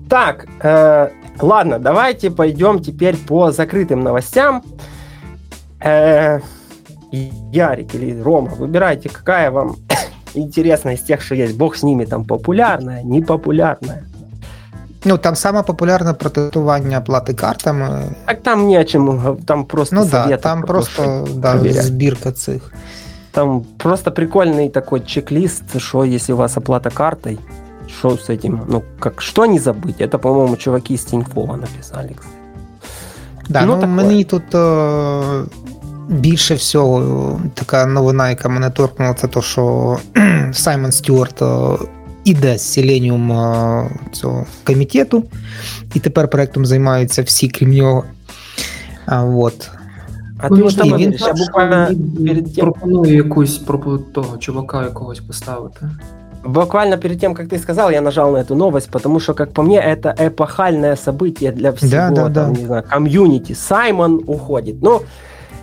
S1: Так, э, ладно, давайте пойдем теперь по закрытым новостям. Э, Ярик или Рома, выбирайте, какая вам интересная из тех, что есть. Бог с ними, там популярная, непопулярная.
S2: Ну, там саме популярне протестування оплати картами.
S1: Так там не о чому, там просто
S2: Ну да, там просто да, збірка цих.
S1: Там просто прикольный такой чек-лист, что если у вас оплата картой, что с этим, ну, как, что не забыть? Это, по-моему, чуваки из Тинькова написали, кстати.
S2: Да, ну, ну мені тут о, більше всього така новина, яка мене торкнула, це то, що Саймон Стюарт іде з Селеніум цього комітету, і тепер проектом займаються всі, крім нього. А, вот.
S3: А ну, ти ж там він я буквально перед тем... пропоную якусь про того чувака якогось поставити.
S1: Буквально перед тем, как ты сказал, я нажал на эту новость, потому что, как по мне, это эпохальное событие для всего, да, да, там, да. не знаю, комьюнити. Саймон уходит. Ну,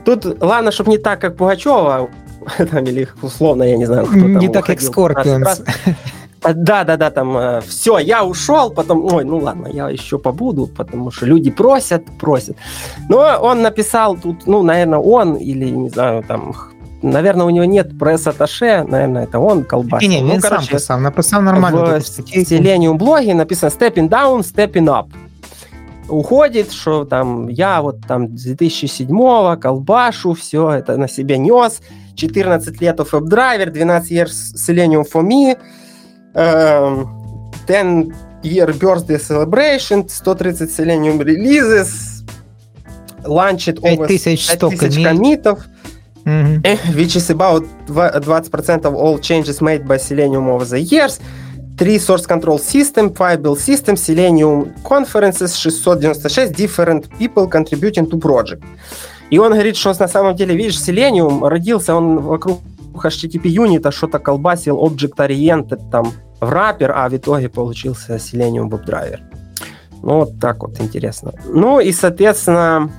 S1: тут, ладно, чтобы не так, как Пугачева, там, или условно, я не знаю, кто
S2: там Не так, как Скорпионс.
S1: Да, да, да, там э, все, я ушел, потом, ой, ну ладно, я еще побуду, потому что люди просят, просят. Но он написал тут, ну, наверное, он или, не знаю, там, наверное, у него нет пресс-атташе, наверное, это он колбасит.
S2: Не, не, ну, короче, сам писал, написал нормально. В
S1: Selenium блоге написано stepping down, stepping up. Уходит, что там я вот там с 2007-го колбашу, все это на себе нес. 14 лет of WebDriver, 12 years Selenium for me, 10 year birthday celebration, 130 Selenium releases, over 5000 коммитов, mm-hmm. which is about 20% of all changes made by Selenium over the years. Three source control system, five build system, Selenium conferences, 696 different people contributing to project. И он говорит, что на самом деле, видишь, Selenium родился он вокруг HTTP юнита что-то колбасил object-oriented там в раппер, а в итоге получился Selenium WebDriver. Ну, вот так вот интересно. Ну, и, соответственно,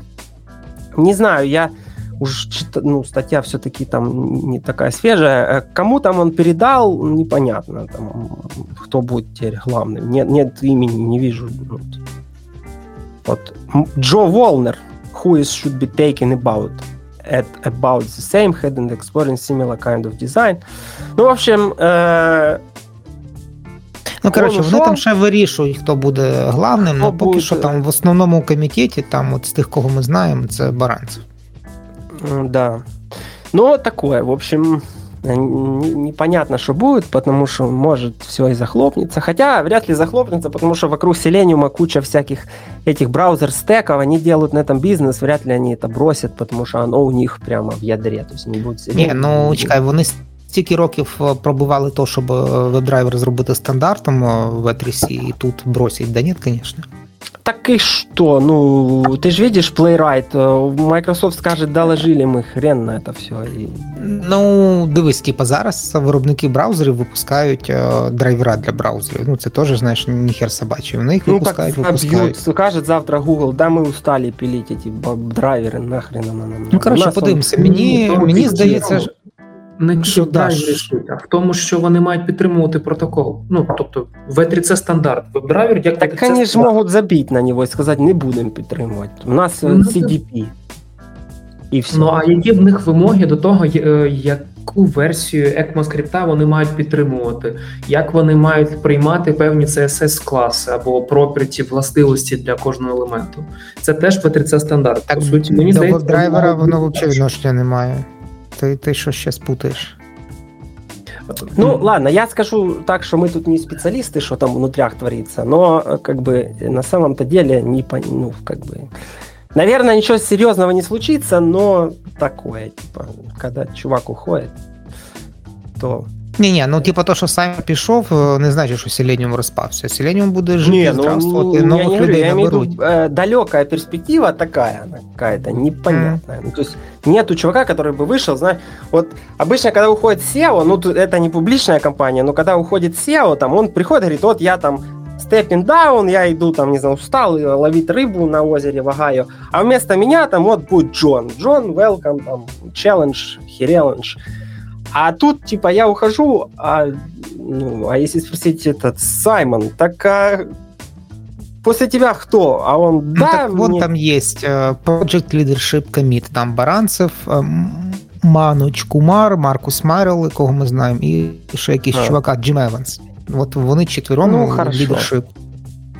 S1: не знаю, я уж ну, статья все-таки там не такая свежая. Э, кому там он передал, непонятно, там, кто будет теперь главным. Нет, нет имени, не вижу. Вот. Джо Волнер, who is should be taken about at about the same head and exploring similar kind of design. Ну, в общем, э,
S2: Ну, коротше, вони там ще вирішують, хто буде главним, але поки буде... що там в основному комітеті, там от з тих, кого ми знаємо, це Баранцев.
S1: Да. Ну, такое, в общем, непонятно, что будет, потому что может все и захлопнется. Хотя вряд ли захлопнется, потому что вокруг Селениума куча всяких этих браузер-стеков, они делают на этом бизнес, вряд ли они это бросят, потому что оно у них прямо в ядре, то есть не будет
S2: Selenium. Не, ну, чекай, вони стільки років пробували то, щоб веб-драйвер зробити стандартом в E3C, і тут бросять. Да ні, звісно.
S1: Так и что? Ну, ты же видишь Playwright. Microsoft скажет, доложили мы хрен на это все. І...
S2: Ну, дивись, типа зараз виробники браузерів випускають е, драйвера для браузерів. Ну, це теж, знаєш, ніхер собачий. Вони їх ну, випускають, так, випускають.
S1: Скажет завтра Google, да, ми устали пилить эти драйвери, нахрен нам.
S2: Ну, коротше, подивимося. Мені, мені здається,
S3: не що а в тому, що вони мають підтримувати протокол. Ну тобто W3C стандарт. Веб-драйвер, як
S1: так вони ж можуть забити на нього і сказати, не будемо підтримувати. У нас ну, CDP.
S3: І все. Ну а які в них вимоги до того, е, яку версію ECMAScript вони мають підтримувати, як вони мають приймати певні css класи або property властивості для кожного елементу? Це теж в 3 це стандарт.
S2: Так, По суті, мені здається, драйвера воно взагалі відношення немає. Ты, ты что сейчас путаешь?
S1: Ну, ладно, я скажу так, что мы тут не специалисты, что там внутрях творится, но как бы на самом-то деле не ну, как бы... Наверное, ничего серьезного не случится, но такое, типа, когда чувак уходит, то
S2: Ні, ні, ну типа то, що сам пішов, не значить, що Селеніум розпався. Селеніум буде жити,
S1: не, ну, здравствовать, новых я людей я наберуть. Виду, э, далекая перспектива такая, какая-то непонятная. Mm. Ну, то есть нету чувака, который бы вышел, знаешь, вот обычно, когда уходит SEO, ну, это не публичная компания, но когда уходит SEO, там, он приходит и говорит, вот я там stepping down, я иду там, не знаю, устал ловить рыбу на озере Вагаю, а вместо меня там вот будет Джон. Джон, welcome, там, challenge, хереллендж. А тут, типа, я ухожу, а, ну, а если спросить этот Саймон, так а, после тебя кто? А он, ну, да,
S2: так вон там есть uh, Project Leadership Commit, там Баранцев, uh, Мануч Кумар, Маркус Марел, якого ми знаємо, і ще якийсь а. чувака Джим Еванс. От вони четвером ну, лидершип.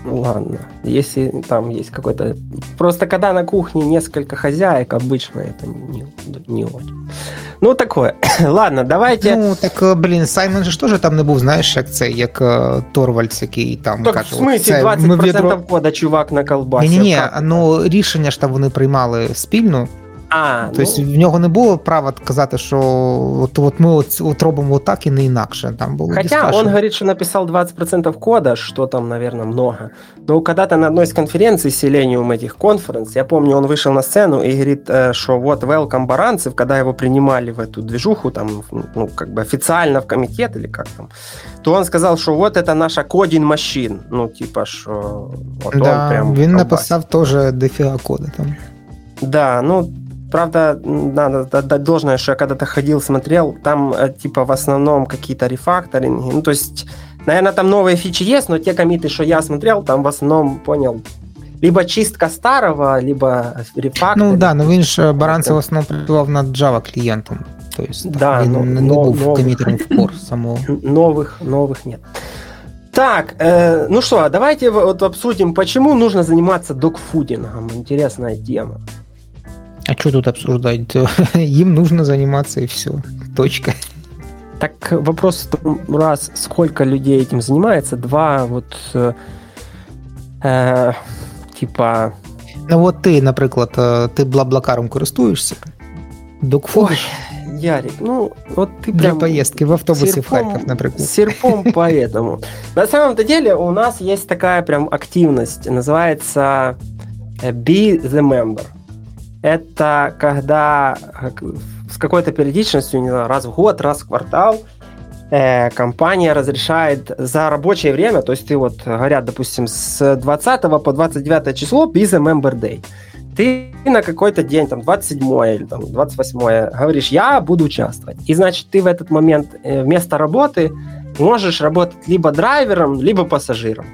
S1: Ладно, если там есть какой-то... Просто когда на кухне несколько хозяек, обычно это не, не очень. Ну, такое. Ладно, давайте...
S2: Ну, так, блін, Саймон же ж теж там не був, знаєш, як це, як Торвальдс, який там
S1: так, каже... в смислі, 20% відро... кода чувак на колбасі.
S2: Ні-ні, ну, рішення ж там вони приймали спільно, а, Тобто ну... в нього не було права казати, що от, от ми от, от робимо так і не інакше. Там було
S1: Хотя дискашн. он говорит, что написал 20% кода, что там, наверное, много. Но когда-то на одной из конференций Selenium этих конференц, я помню, он вышел на сцену и говорит, э, что вот welcome Баранцев, когда его принимали в эту движуху, там, ну, как бы официально в комитет или как там, то он сказал, что вот это наша кодинг машин. Ну, типа, что
S2: вот да, он прям... Він написав тоже дофига кода там.
S1: Да, ну, Правда, надо дать должное, что я когда-то ходил, смотрел, там э, типа в основном какие-то рефакторинги. Ну, то есть, наверное, там новые фичи есть, но те комиты, что я смотрел, там в основном, понял, либо чистка старого, либо рефактор.
S2: Ну да, но він ж Баранцев в основном працював над Java клиентом. То есть да, він но, не но, був новых, комітером в core самого.
S1: Новых, новых нет. Так, э, ну что, давайте вот обсудим, почему нужно заниматься докфудингом. Интересная тема.
S2: А что тут обсуждать? Им нужно заниматься и все. Точка.
S1: Так вопрос раз, сколько людей этим занимается, два, вот э, э, типа.
S2: Ну вот ти, наприклад, э, ти блаблакаром користуєшся? Докфудиш?
S1: Ярик, ну вот ты
S2: Для поездки в автобусе серпом, в Харьков, например.
S1: Серпом поэтому. На самом-то деле у нас есть такая прям активность, называется э, Be the Member это когда с какой-то периодичностью, не знаю, раз в год, раз в квартал э, компания разрешает за рабочее время, то есть ты вот, говорят, допустим, с 20 по 29 число без Member Day. Ты на какой-то день, там, 27 или там, 28 говоришь, я буду участвовать. И значит, ты в этот момент э, вместо работы можешь работать либо драйвером, либо пассажиром.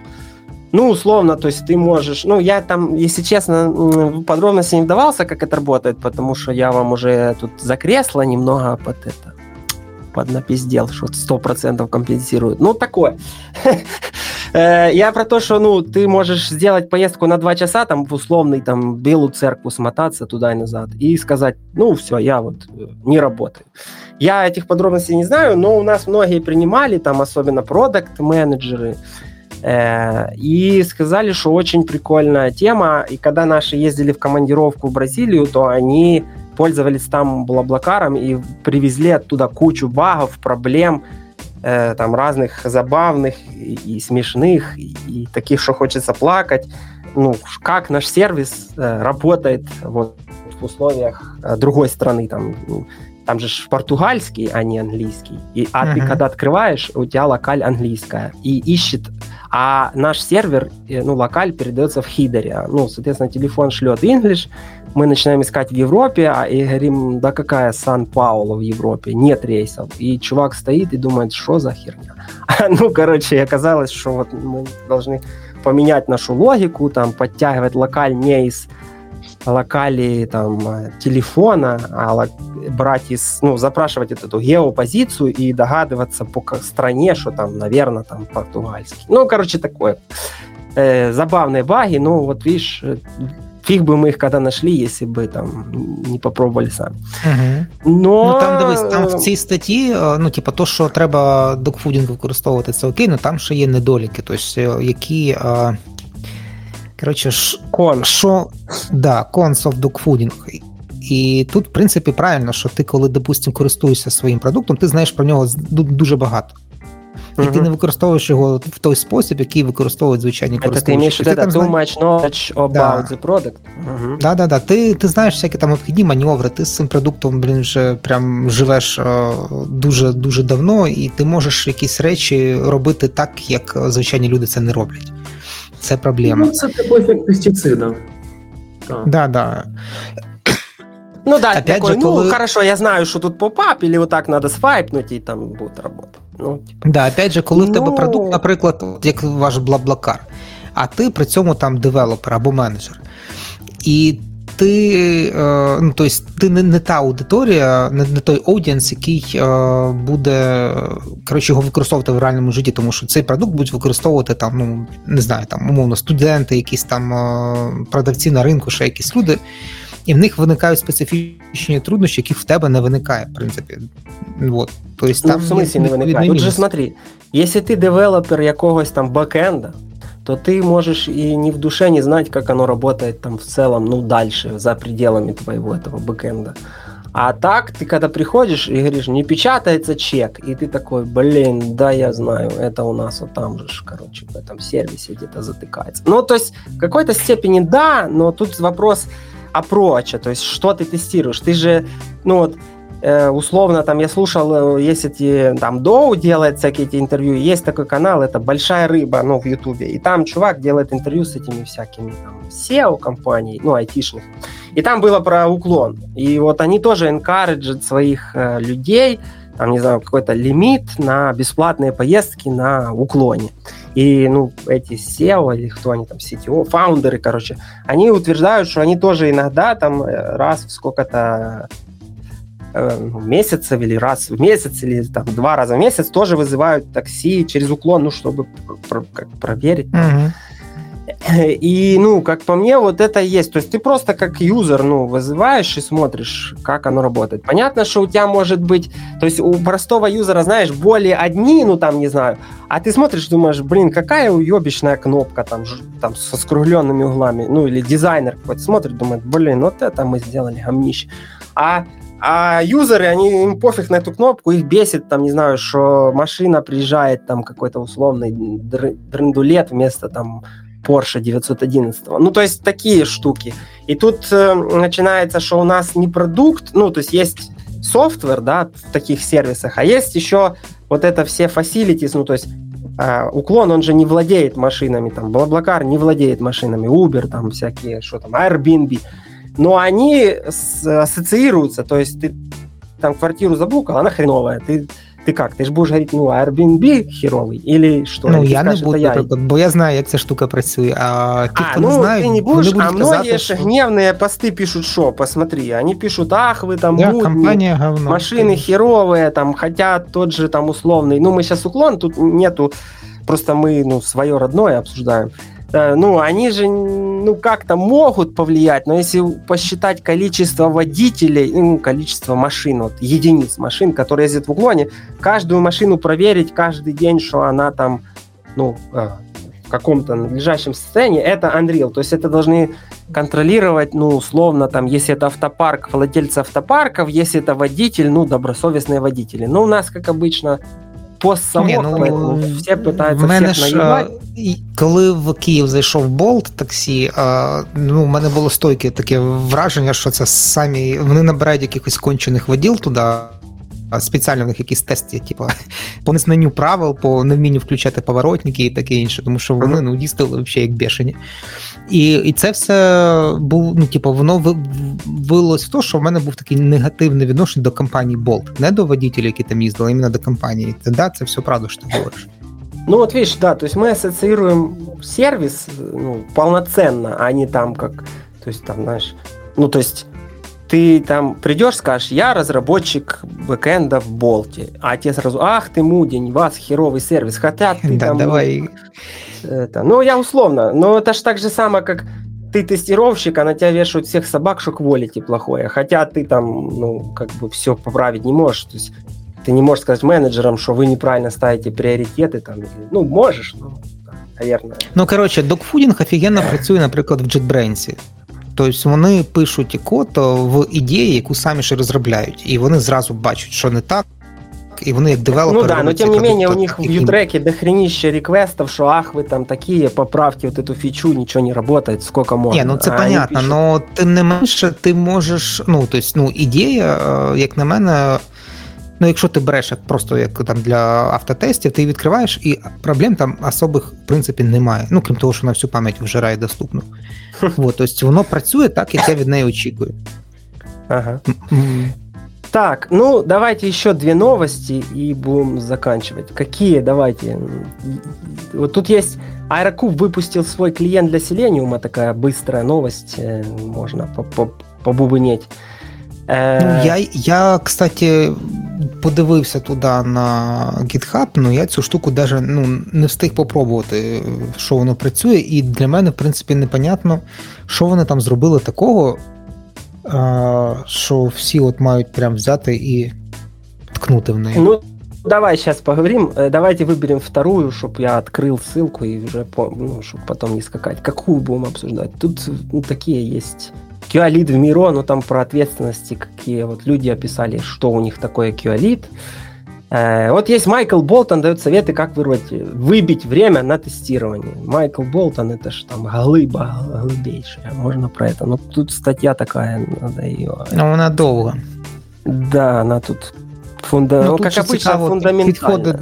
S1: Ну, условно, то есть ты можешь... Ну, я там, если честно, подробности не вдавался, как это работает, потому что я вам уже тут за кресло немного под это поднапиздел, что сто процентов компенсирует. Ну, такое. Э, я про то, что, ну, ты можешь сделать поездку на два часа, там, в условный, там, Белую церкву смотаться туда и назад, и сказать, ну, все, я вот э, не работаю. Я этих подробностей не знаю, но у нас многие принимали, там, особенно продукт-менеджеры, и сказали, что очень прикольная тема. И когда наши ездили в командировку в Бразилию, то они пользовались там блаблакаром и привезли оттуда кучу багов, проблем, э, там разных забавных и, и смешных, и, и таких, что хочется плакать. Ну, как наш сервис э, работает вот в условиях другой страны, там, ну, там же португальский, а не английский. И, а uh-huh. ты когда открываешь, у тебя локаль английская и ищет а наш сервер, э, ну, локаль передается в хидере. Ну, соответственно, телефон шлет English, мы начинаем искать в Европе, а и говорим, да какая Сан-Пауло в Европе, нет рейсов. И чувак стоит и думает, что за херня. ну, короче, оказалось, что вот мы должны поменять нашу логику, там, подтягивать локаль не из локали там телефона, а брать из, ну, запрашивать эту геопозицию и догадываться по стране, что там, наверное, там португальский. Ну, короче, такое. Э, забавные баги, ну, вот видишь, э, фиг бы мы их когда нашли, если бы там не попробовали сами. Угу.
S2: Но... Ну, там дивись, там в цій статті, ну, типу, то, що треба докфудінг використовувати, це окей, але там ще є недоліки, тобто, які Коротше, ш... Кон. Шо... Да, Cons of Dogfooding. І тут, в принципі, правильно, що ти, коли, допустимо, користуєшся своїм продуктом, ти знаєш про нього дуже багато. І uh-huh. ти не використовуєш його в той спосіб, який використовують звичайні користувачі.
S1: Ти маєш too much knowledge about да. the product.
S2: Uh-huh. Да, да, да. Ти ти знаєш всякі там обхідні маневри, ти з цим продуктом, блін, вже прям живеш дуже дуже давно, і ти можеш якісь речі робити так, як звичайні люди це не роблять. Це проблема.
S3: Ну, Це типу ефект пестицида.
S2: Да, да.
S1: Ну да, Опять такой, же, ну коли... хорошо, я знаю, що тут попап, или вот так надо свайпнуть, і там буде робота. Ну,
S2: типу. Да, опять же, коли ну... в тебе ну. продукт, наприклад, як ваш Блаблакар, а ти при цьому там девелопер або менеджер. І ти е, ну, тобто, ти не, не та аудиторія, не, не той аудієнс, який е, буде коротше, його використовувати в реальному житті, тому що цей продукт будуть використовувати там, ну не знаю, там умовно студенти, якісь там е, продавці на ринку, ще якісь люди і в них виникають специфічні труднощі, яких в тебе не виникає, в принципі. Вот.
S1: То есть, ну, там в смысле не виникає? Тут же смотри, если ты девелопер якогось там бэкенда, то ты можешь и не в душе не знать, как оно работает там в целом, ну, дальше, за пределами твоего этого бэкенда. А так, ты когда приходишь и говоришь, не печатается чек, и ты такой, блин, да, я знаю, это у нас вот там же, короче, в этом сервисе где-то затыкается. Ну, то есть, в какой-то степени да, но тут вопрос, approach, то есть что ты тестируешь. Ты же, ну вот, условно, там я слушал, э, есть эти, там, Доу делает всякие эти интервью, есть такой канал, это «Большая рыба», ну, в Ютубе, и там чувак делает интервью с этими всякими, там, SEO-компаний, ну, айтишных, и там было про уклон, и вот они тоже encourage своих э, людей, там, не знаю, какой-то лимит на бесплатные поездки на уклоне. И, ну, эти SEO или кто они там, CTO, фаундеры, короче, они утверждают, что они тоже иногда там э, раз в сколько-то э, месяцев или раз в месяц или там два раза в месяц тоже вызывают такси через уклон, ну, чтобы про- как проверить. Mm-hmm. И, ну, как по мне, вот это есть. То есть ты просто как юзер, ну, вызываешь и смотришь, как оно работает. Понятно, что у тебя может быть... То есть у простого юзера, знаешь, более одни, ну, там, не знаю, а ты смотришь, думаешь, блин, какая уебищная кнопка там, там со скругленными углами. Ну, или дизайнер какой-то смотрит, думает, блин, вот это мы сделали гомнище. А а юзеры, они, им пофиг на эту кнопку, их бесит, там, не знаю, что машина приезжает, там, какой-то условный дрендулет вместо, там, Porsche 911. Ну, то есть такие штуки. И тут э, начинается, что у нас не продукт, ну, то есть есть софтвер, да, в таких сервисах, а есть еще вот это все facilities, ну, то есть э, уклон, он же не владеет машинами, там, Блаблакар не владеет машинами, Uber, там, всякие, что там, Airbnb, но они ассоциируются, то есть ты там квартиру забукал, она хреновая, ты ти як? Ти ж будеш говорити, ну, Airbnb херовий, или що?
S2: Ну, я скажеш, не буду, я... бо я знаю, як ця штука працює, а ті,
S1: а, хто ну, не ти не будеш, а многие що... гневные посты пишут, что, посмотри, они пишут, ах, вы там
S2: да, компания говно,
S1: машины херовые, там, хотя тот же там условный, ну, мы сейчас уклон, тут нету, просто мы, ну, свое родное обсуждаем, ну, они же, ну, как-то могут повлиять, но если посчитать количество водителей, ну, количество машин, вот, единиц машин, которые ездят в уклоне, каждую машину проверить каждый день, что она там, ну, э, в каком-то надлежащем состоянии, это Unreal. То есть это должны контролировать, ну, условно, там, если это автопарк, владельцы автопарков, если это водитель, ну, добросовестные водители. Но у нас, как обычно, постсамок, ну, всі питаються мене всіх ж,
S2: Коли в Київ зайшов болт таксі, ну, у мене було стойке таке враження, що це самі вони набирають якихось кончених воділ туди. Спеціально в них якісь тести, типу, по незнанню правил, по невмінню включати поворотники і таке інше, тому що вони ну, їздили взагалі як бешені. І і це все був, ну, типу, воно вилилось в те, що в мене був такий негативний відношення до компанії Bolt. Не до водителів, які там їздили, а іменно до компанії. Це да, це все правда, що ти говориш.
S1: Ну вот видишь, да, то есть мы ассоциируем сервис ну, полноценно, а не там как, то есть там, знаешь, ну то есть ты там придешь, скажешь, я разработчик бэкэнда в Болте, а тебе сразу, ах ты мудень, вас херовый сервис, хотят ты
S2: да,
S1: там...
S2: давай.
S1: Это, ну, я условно, но это же так же самое, как ты тестировщик, а на тебя вешают всех собак, что quality плохое, хотя ты там, ну, как бы все поправить не можешь, то есть ты не можешь сказать менеджерам, что вы неправильно ставите приоритеты, там, ну, можешь, ну, наверное.
S2: Ну, короче, докфудинг офігенно працює, наприклад, в JetBrains. Тобто вони пишуть код в ідеї, яку самі ж розробляють, і вони зразу бачать, що не так. І вони як девелопери...
S1: Ну да, но тем не менее у них в Ютреке дохренище реквестов, что ах, вы там такие, поправьте вот эту фичу, ничего не работает, сколько можно.
S2: Ні, ну це а понятно, але тим не менше ти можеш, ну, тобто, ну, ідея, як на мене, Ну, якщо ти береш як просто як там для автотестів, ти відкриваєш, і проблем там особих в принципі немає. Ну, крім того, що на всю пам'ять вжирає доступну. Вот, тобто воно працює так, як я від неї очікую.
S1: Ага. Так, ну давайте еще две новости и будем заканчивать. Какие? Давайте. Вот тут есть Aerocube выпустил свой клиент для Selenium, такая быстрая новость, э, можно побубынеть.
S2: Ну, Я, я, кстати, подивився туди на GitHub, але я цю штуку даже ну, не встиг попробувати, що воно працює, і для мене, в принципі, непонятно, що вони там зробили такого, що всі от мають прям взяти і ткнути в неї.
S1: Ну, давай сейчас поговорим. Э, давайте выберем вторую, чтобы я открыл ссылку и уже, по, ну, чтобы потом не скакать. Какую будем обсуждать? Тут ну, такие есть QA-лид в Миро, ну там про ответственности, какие вот люди описали, что у них такое QA-лид. Э, вот есть Майкл Болтон, дает советы, как вырвать, выбить время на тестирование. Майкл Болтон, это же там глыба глыбейшая, можно про это. Но тут статья такая, надо ее...
S2: Но она долго.
S1: Да, она тут, фунда... ну, тут как обычно, фундаментально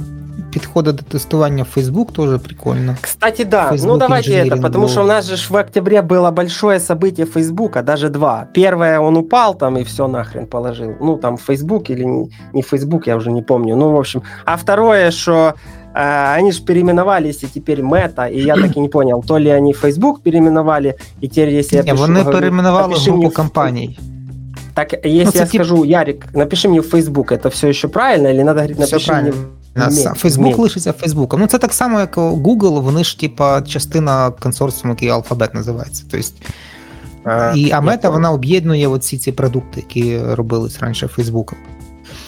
S2: підходи до тестування в Facebook тоже прикольно.
S1: Кстати, да. Facebook ну, давайте это, потому что у нас же в октябре было большое событие Фейсбука, даже два. Первое, он упал там и все нахрен положил. Ну, там Facebook или не, не Facebook, я уже не помню. Ну, в общем. А второе, что э, они же переименовались, и теперь Мета, и я так и не понял, то ли они Facebook переименовали, и теперь, если я
S2: пишу... Вони переименовали групу компаний.
S1: Так, если ну, я скажу, Ярик, напиши мне в Facebook, это все еще правильно, или надо говорить, напиши мне
S2: Фейсбук лишиться Фейсбуком. Ну це так само, як Google, вони ж типа частина консорціуму, який алфабет називається. Тобто, а, і а мета вона об'єднує оці ці продукти, які робились раніше Фейсбуком.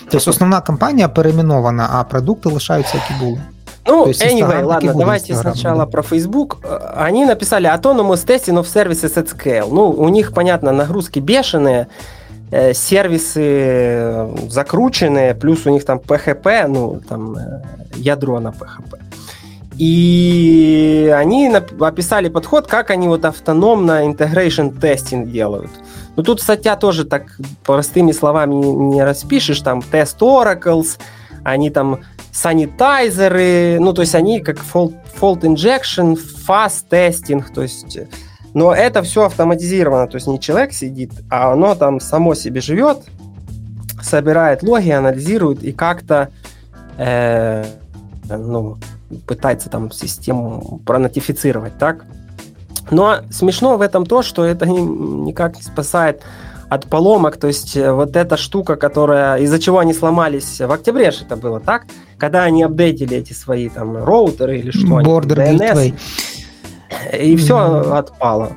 S2: Тобто основна компанія перейменована, а продукти лишаються, які були.
S1: Ну, То anyway, ладно, давайте Instagram, сначала да. про Facebook. Они написали Autonomous Testing of Services at Scale. Ну, у них, понятно, нагрузки бешеные. Э, сервисы э, закрученные, плюс у них там PHP, ну, там э, ядро на PHP. И они описали подход, как они вот автономно integration тестинг делают. Ну, тут статья тоже так простыми словами не распишешь, там тест oracles, они там санитайзеры, ну, то есть они как fault, fault injection, fast testing, то есть но это все автоматизировано, то есть не человек сидит, а оно там само себе живет, собирает логи, анализирует и как-то э, ну, пытается там систему пронотифицировать, так? Но смешно в этом то, что это никак не спасает от поломок, то есть э, вот эта штука, которая, из-за чего они сломались, в октябре же это было, так? Когда они апдейтили эти свои там роутеры или что,
S2: Border
S1: они, DNS, і все відпало.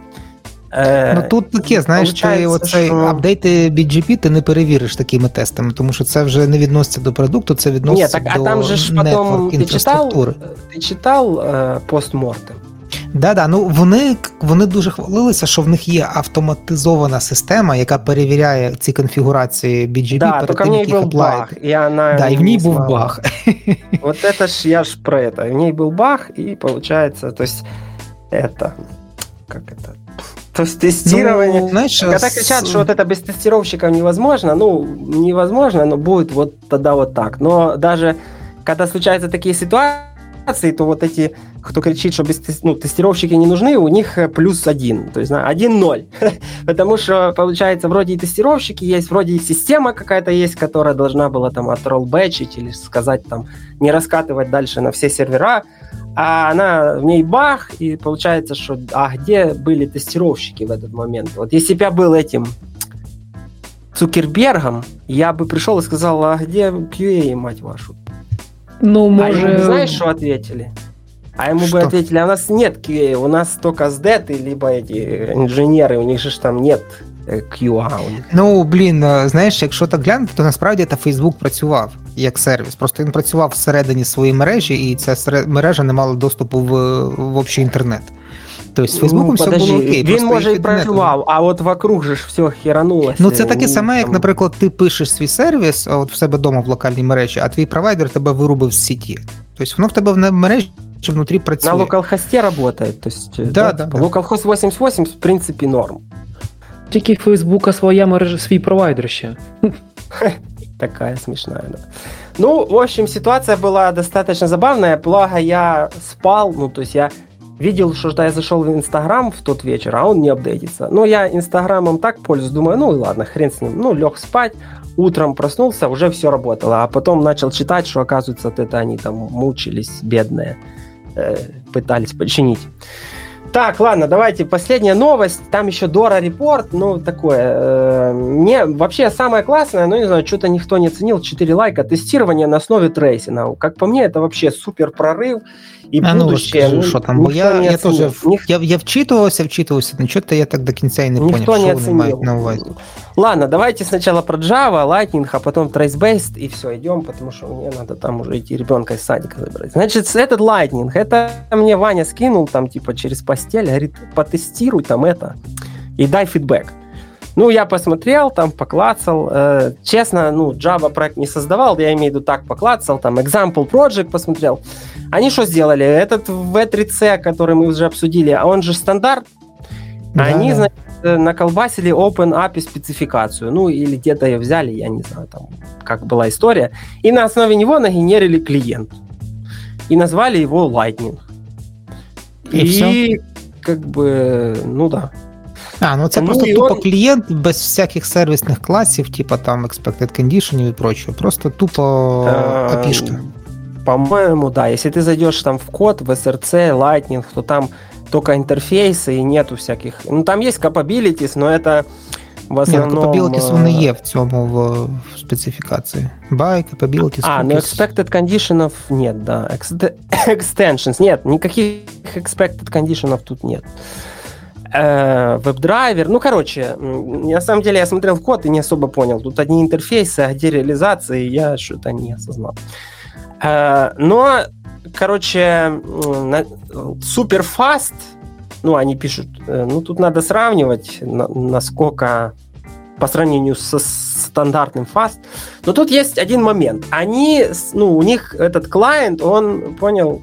S2: Ну тут таке, знаєш, ти оцей що... апдейти BGP ти не перевіриш такими тестами, тому що це вже не відноситься до продукту, це відноситься Ні, так, до а там же ж потім ти читав,
S1: ти читав е, постмортем?
S2: Да, да, ну вони вони дуже хвалилися, що в них є автоматизована система, яка перевіряє ці конфігурації BGP
S1: да, перед тим, як їх баг,
S2: і она да, і в ній був баг.
S1: Вот это ж я ж про это. В ней был баг, и получается, то есть Это, как это, то есть тестирование. Ну, знаешь, Когда с... кричат, что вот это без тестировщиков невозможно, ну, невозможно, но будет вот тогда вот так. Но даже когда случаются такие ситуации, то вот эти, кто кричит, что без, ну, тестировщики не нужны, у них плюс один, то есть один ноль. Потому что, получается, вроде и тестировщики есть, вроде и система какая-то есть, которая должна была там отроллбэчить или сказать там, не раскатывать дальше на все сервера, а она в ней бах, и получается, что а где были тестировщики в этот момент? Вот если бы я был этим Цукербергом, я бы пришел и сказал, а где QA, мать вашу?
S3: Ну, может...
S1: А ему, знаешь, что ответили? А ему что? бы ответили, а у нас нет QA, у нас только SDET, либо эти инженеры, у них же там нет QA.
S2: Ну, блін, знаєш, якщо так глянути, то насправді це Facebook працював як сервіс. Просто він працював всередині своєї мережі, і ця мережа не мала доступу в, в общий інтернет. Тобто з Фейсбуком ну, все
S1: було окей. Він може і працював, а от вокруг же ж все херанулося.
S2: Ну це таке саме, як, наприклад, ти пишеш свій сервіс от в себе вдома в локальній мережі, а твій провайдер тебе вирубив з сіті. Тобто воно в тебе в мережі внутрі працює.
S1: На локалхосте работает. То есть, да, да, да, да. Локалхост 88, в принципі, норм.
S3: Тільки Фейсбука своя мережа, свій провайдер ще.
S1: Такая смешная, да. Ну, в общем, ситуация была достаточно забавная. Благо, я спал, ну, то есть я видел, что я зашел в Инстаграм в тот вечер, а он не апдейтится. Но я Инстаграмом так пользуюсь, думаю, ну ладно, хрен с ним. Ну, лег спать, утром проснулся, уже все работало. А потом начал читать, что, оказывается, вот это они там мучились, бедные, э, пытались починить. Так, ладно, давайте последняя новость. Там еще DORA Report, ну, такое. Э, мне вообще самое классное, ну, не знаю, что-то никто не ценил, 4 лайка, тестирование на основе трейсинга. Как по мне, это вообще супер прорыв.
S2: І а, будущее. Ну, що там, бо я, я, тоже, я, я вчитывался, вчитывался, но что-то я так до конца и не
S1: Никто
S2: понял,
S1: не что они на увазі. Ладно, давайте сначала про Java, Lightning, а потом Trace-Based, и все, идем, потому что мне надо там уже идти ребенка из садика забрать. Значит, этот Lightning, это мне Ваня скинул там типа через постель, говорит, потестируй там это и дай фидбэк. Ну, я посмотрел, там поклацал. Э, честно, ну, Java проект не создавал, я имею в виду так поклацал, там Example Project посмотрел. Они что сделали? Этот V3C, который мы уже обсудили, а он же стандарт, да, они, значит, э, наколбасили Open API спецификацию, ну, или где-то ее взяли, я не знаю, там, как была история, и на основе него нагенерили клиент. И назвали его Lightning. И, и все? как бы, ну да.
S2: А, ну це ну, просто тупо он... клієнт без всяких сервісних класів, типа там expected condition и прочего. Просто тупо API.
S1: По-моему, да. Если ты зайдешь там в код, в SRC, Lightning, то там только интерфейсы и нету всяких... Ну, там есть capabilities, но это в основном...
S2: Ні, capabilities вони є в цьому в, в специфікації. By capabilities.
S1: А, ну expected conditions нет, да. Extensions нет, никаких expected conditions тут нет. Э, веб-драйвер. Ну, короче, на самом деле я смотрел в код и не особо понял. Тут одни интерфейсы, а где реализации, я что-то не осознал. Э, но, короче, супер фаст, ну, они пишут, э, ну, тут надо сравнивать, насколько по сравнению со стандартным фаст. Но тут есть один момент. Они, ну, у них этот клиент, он понял,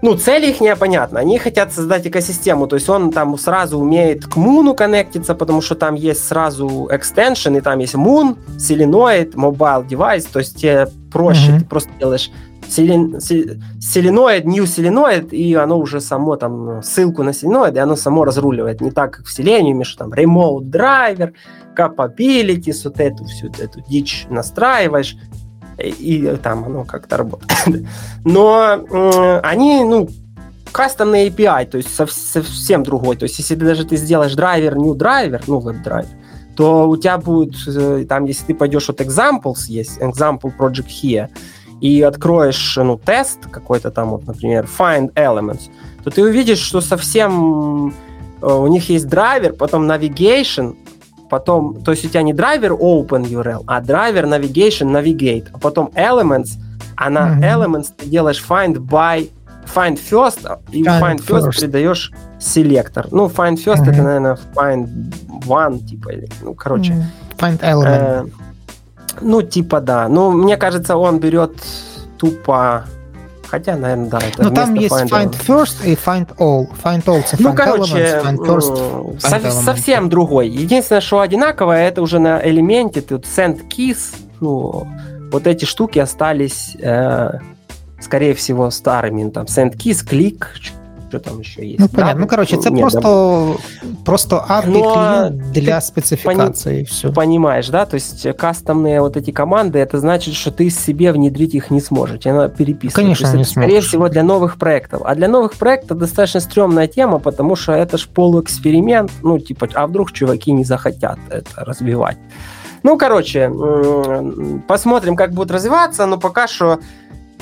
S1: ну, цель их непонятна. Они хотят создать экосистему, то есть он там сразу умеет к Moon коннектиться, потому что там есть сразу экстеншн, и там есть Moon, Selenoid, Mobile Device, то есть тебе проще, mm-hmm. ты просто делаешь Selenoid, New Selenoid, и оно уже само там ссылку на Selenoid, и оно само разруливает. Не так, как в Selenium, что там Remote Driver, Capabilities, вот эту всю эту дичь настраиваешь, и там оно как-то работает. Но э, они, ну, кастомный API, то есть совсем другой. То есть если ты даже ты сделаешь драйвер, new драйвер, ну, веб-драйвер, то у тебя будет, э, там, если ты пойдешь, вот examples есть, example project here, и откроешь, ну, тест какой-то там, вот, например, find elements, то ты увидишь, что совсем э, у них есть драйвер, потом navigation, потом, то есть у тебя не драйвер open URL, а драйвер navigation navigate, а потом elements, а на mm-hmm. elements ты делаешь find by find first, и find, find first, first придаешь селектор. Ну, find first mm-hmm. это, наверное, find one, типа, или, ну, короче.
S2: Mm-hmm. Find element. Э,
S1: ну, типа, да. Ну, мне кажется, он берет тупо Хотя, наверное, да. Это
S2: Но ну, там есть find, find first и find all. Find all это
S1: ну, короче, elements, find first, find со- совсем другой. Единственное, что одинаковое, это уже на элементе. Тут send keys. Ну, вот эти штуки остались, э, скорее всего, старыми. Там send keys, click, что там еще есть.
S2: Ну, понятно. Да? Ну, короче, это Нет, просто, да... просто API Но для спецификации. Пони... Все.
S1: Понимаешь, да? То есть кастомные вот эти команды, это значит, что ты себе внедрить их не сможешь. Она переписывает.
S2: Конечно,
S1: есть,
S2: не
S1: это, Скорее всего, для новых проектов. А для новых проектов достаточно стрёмная тема, потому что это ж полуэксперимент. Ну, типа, а вдруг чуваки не захотят это развивать? Ну, короче, посмотрим, как будет развиваться, но пока что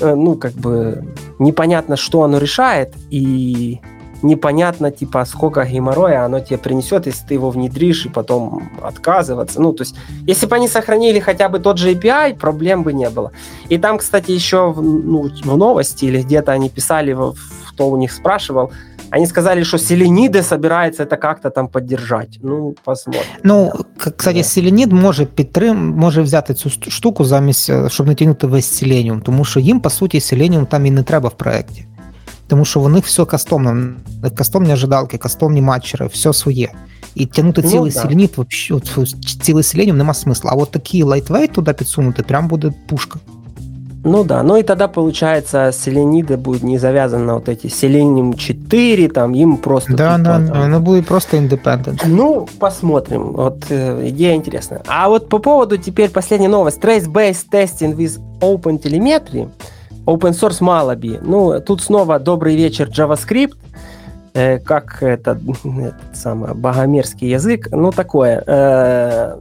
S1: ну, как бы непонятно, что оно решает, и непонятно, типа, сколько геморроя оно тебе принесет, если ты его внедришь и потом отказываться. Ну, то есть, если бы они сохранили хотя бы тот же API, проблем бы не было. И там, кстати, еще в, ну, в новости или где-то они писали, кто у них спрашивал, Они сказали, что Селениды собирается это как-то там поддержать. Ну, посмотрим.
S2: Ну, кстати, Селенід може підтрим, може взяти цю штуку замість, щоб не тягнути весь Selenium, тому що їм, по суті, Selenium там і не треба в проєкті. Тому що у них все кастомно, кастомні ожидалки, кастомні матчери, все своє. І тягнути ну, цілий да. селеніт, цілий Selenium нема смисла. А от такий лайтвейт туди підсунути, прям буде пушка.
S1: Ну да, ну и тогда получается Selenide будет не завязан на вот эти Selenium 4, там им просто...
S2: Да, да, да, оно будет просто independent.
S1: Ну, посмотрим, вот э, идея интересная. А вот по поводу теперь последняя новость. Trace-based testing with Open Telemetry, Open Source Malabi. Ну, тут снова добрый вечер JavaScript. Э, как это, этот самый богомерзкий язык, ну такое, э,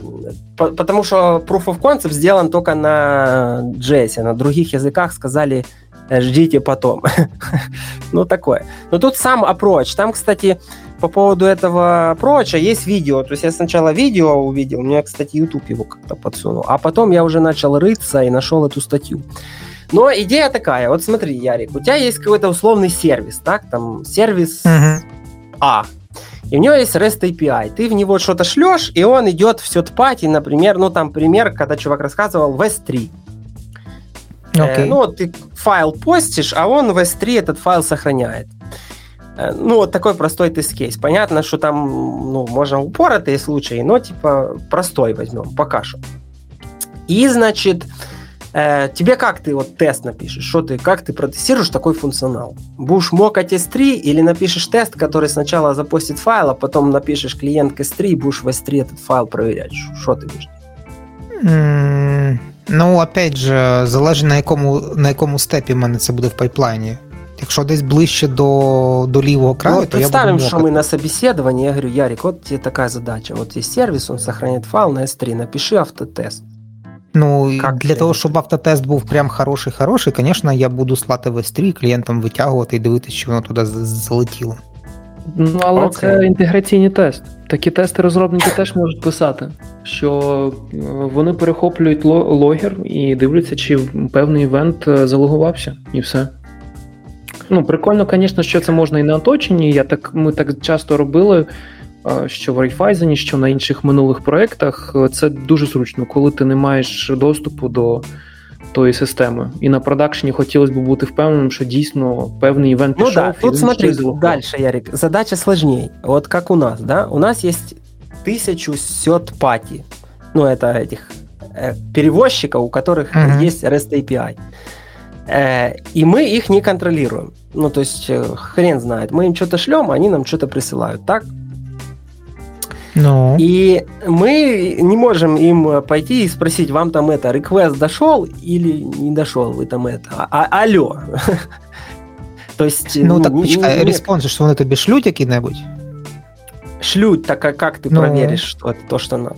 S1: потому что Proof of Concept сделан только на JS, на других языках сказали э, ждите потом. ну такое. Но тут сам approach, там, кстати, по поводу этого approach есть видео, то есть я сначала видео увидел, мне, кстати, YouTube его как-то подсунул, а потом я уже начал рыться и нашел эту статью. Но идея такая, вот смотри, Ярик, у тебя есть какой-то условный сервис, так, там сервис uh-huh. А, и у него есть REST API. Ты в него что-то шлешь, и он идет в third например, ну там пример, когда чувак рассказывал в S3. Okay. Э, ну, вот ты файл постишь, а он в S3 этот файл сохраняет. Э, ну, вот такой простой тест-кейс. Понятно, что там, ну, можно упоротые случаи, но, типа, простой возьмем, пока что. И, значит, Э, тебе как ты вот тест напишешь? Что ты, как ты протестируешь такой функционал? Будешь мокать S3 или напишешь тест, который сначала запустит файл, а потом напишешь клиент к S3 и будешь в S3 этот файл проверять? Что ты будешь?
S2: Mm, ну, опять же, залежить на якому, на якому степі в мене це буде в пайплайні. Якщо десь ближче до до лівого краю, ну,
S1: то представим, я что мы на собеседовании, я говорю, Ярик, вот тебе такая задача. Вот есть сервис, он сохраняет файл на S3, напиши автотест.
S2: Ну, как для того, щоб автотест був прям хороший-хороший, звісно, я буду слати в S3 клієнтам витягувати і дивитися, чи воно туди залетіло.
S3: Ну, але okay. це інтеграційний тест. Такі тести розробники теж можуть писати, що е, вони перехоплюють логер і дивляться, чи певний івент е, залогувався, і все. Ну, прикольно, звісно, що це можна і на оточенні. Я так, Ми так часто робили що в Rayfaizen, що на інших минулих проєктах, це дуже зручно, коли ти не маєш доступу до тої системи. І на продакшені хотілося б бути впевненим, що дійсно певний івент
S1: ну, пішов. Да. Тут смотри, дальше, Ярик, задача сложнее. Вот как у нас, да? У нас есть тысячу сет пати. Ну, это этих э, перевозчиков, у которых uh-huh. есть REST API. Э, и мы их не контролируем. Ну, то есть, э, хрен знает. Мы им что-то шлем, а они нам что-то присылают. Так?
S2: ну.
S1: И мы не можем им пойти и спросить, вам там это, request дошел или не дошел, вы там это, а, а алло.
S2: То есть... Ну, ну так, почекай, response, что вони тобі шлють які-небудь?
S1: Шлють, так а как ты ну. проверишь, что это то, что надо?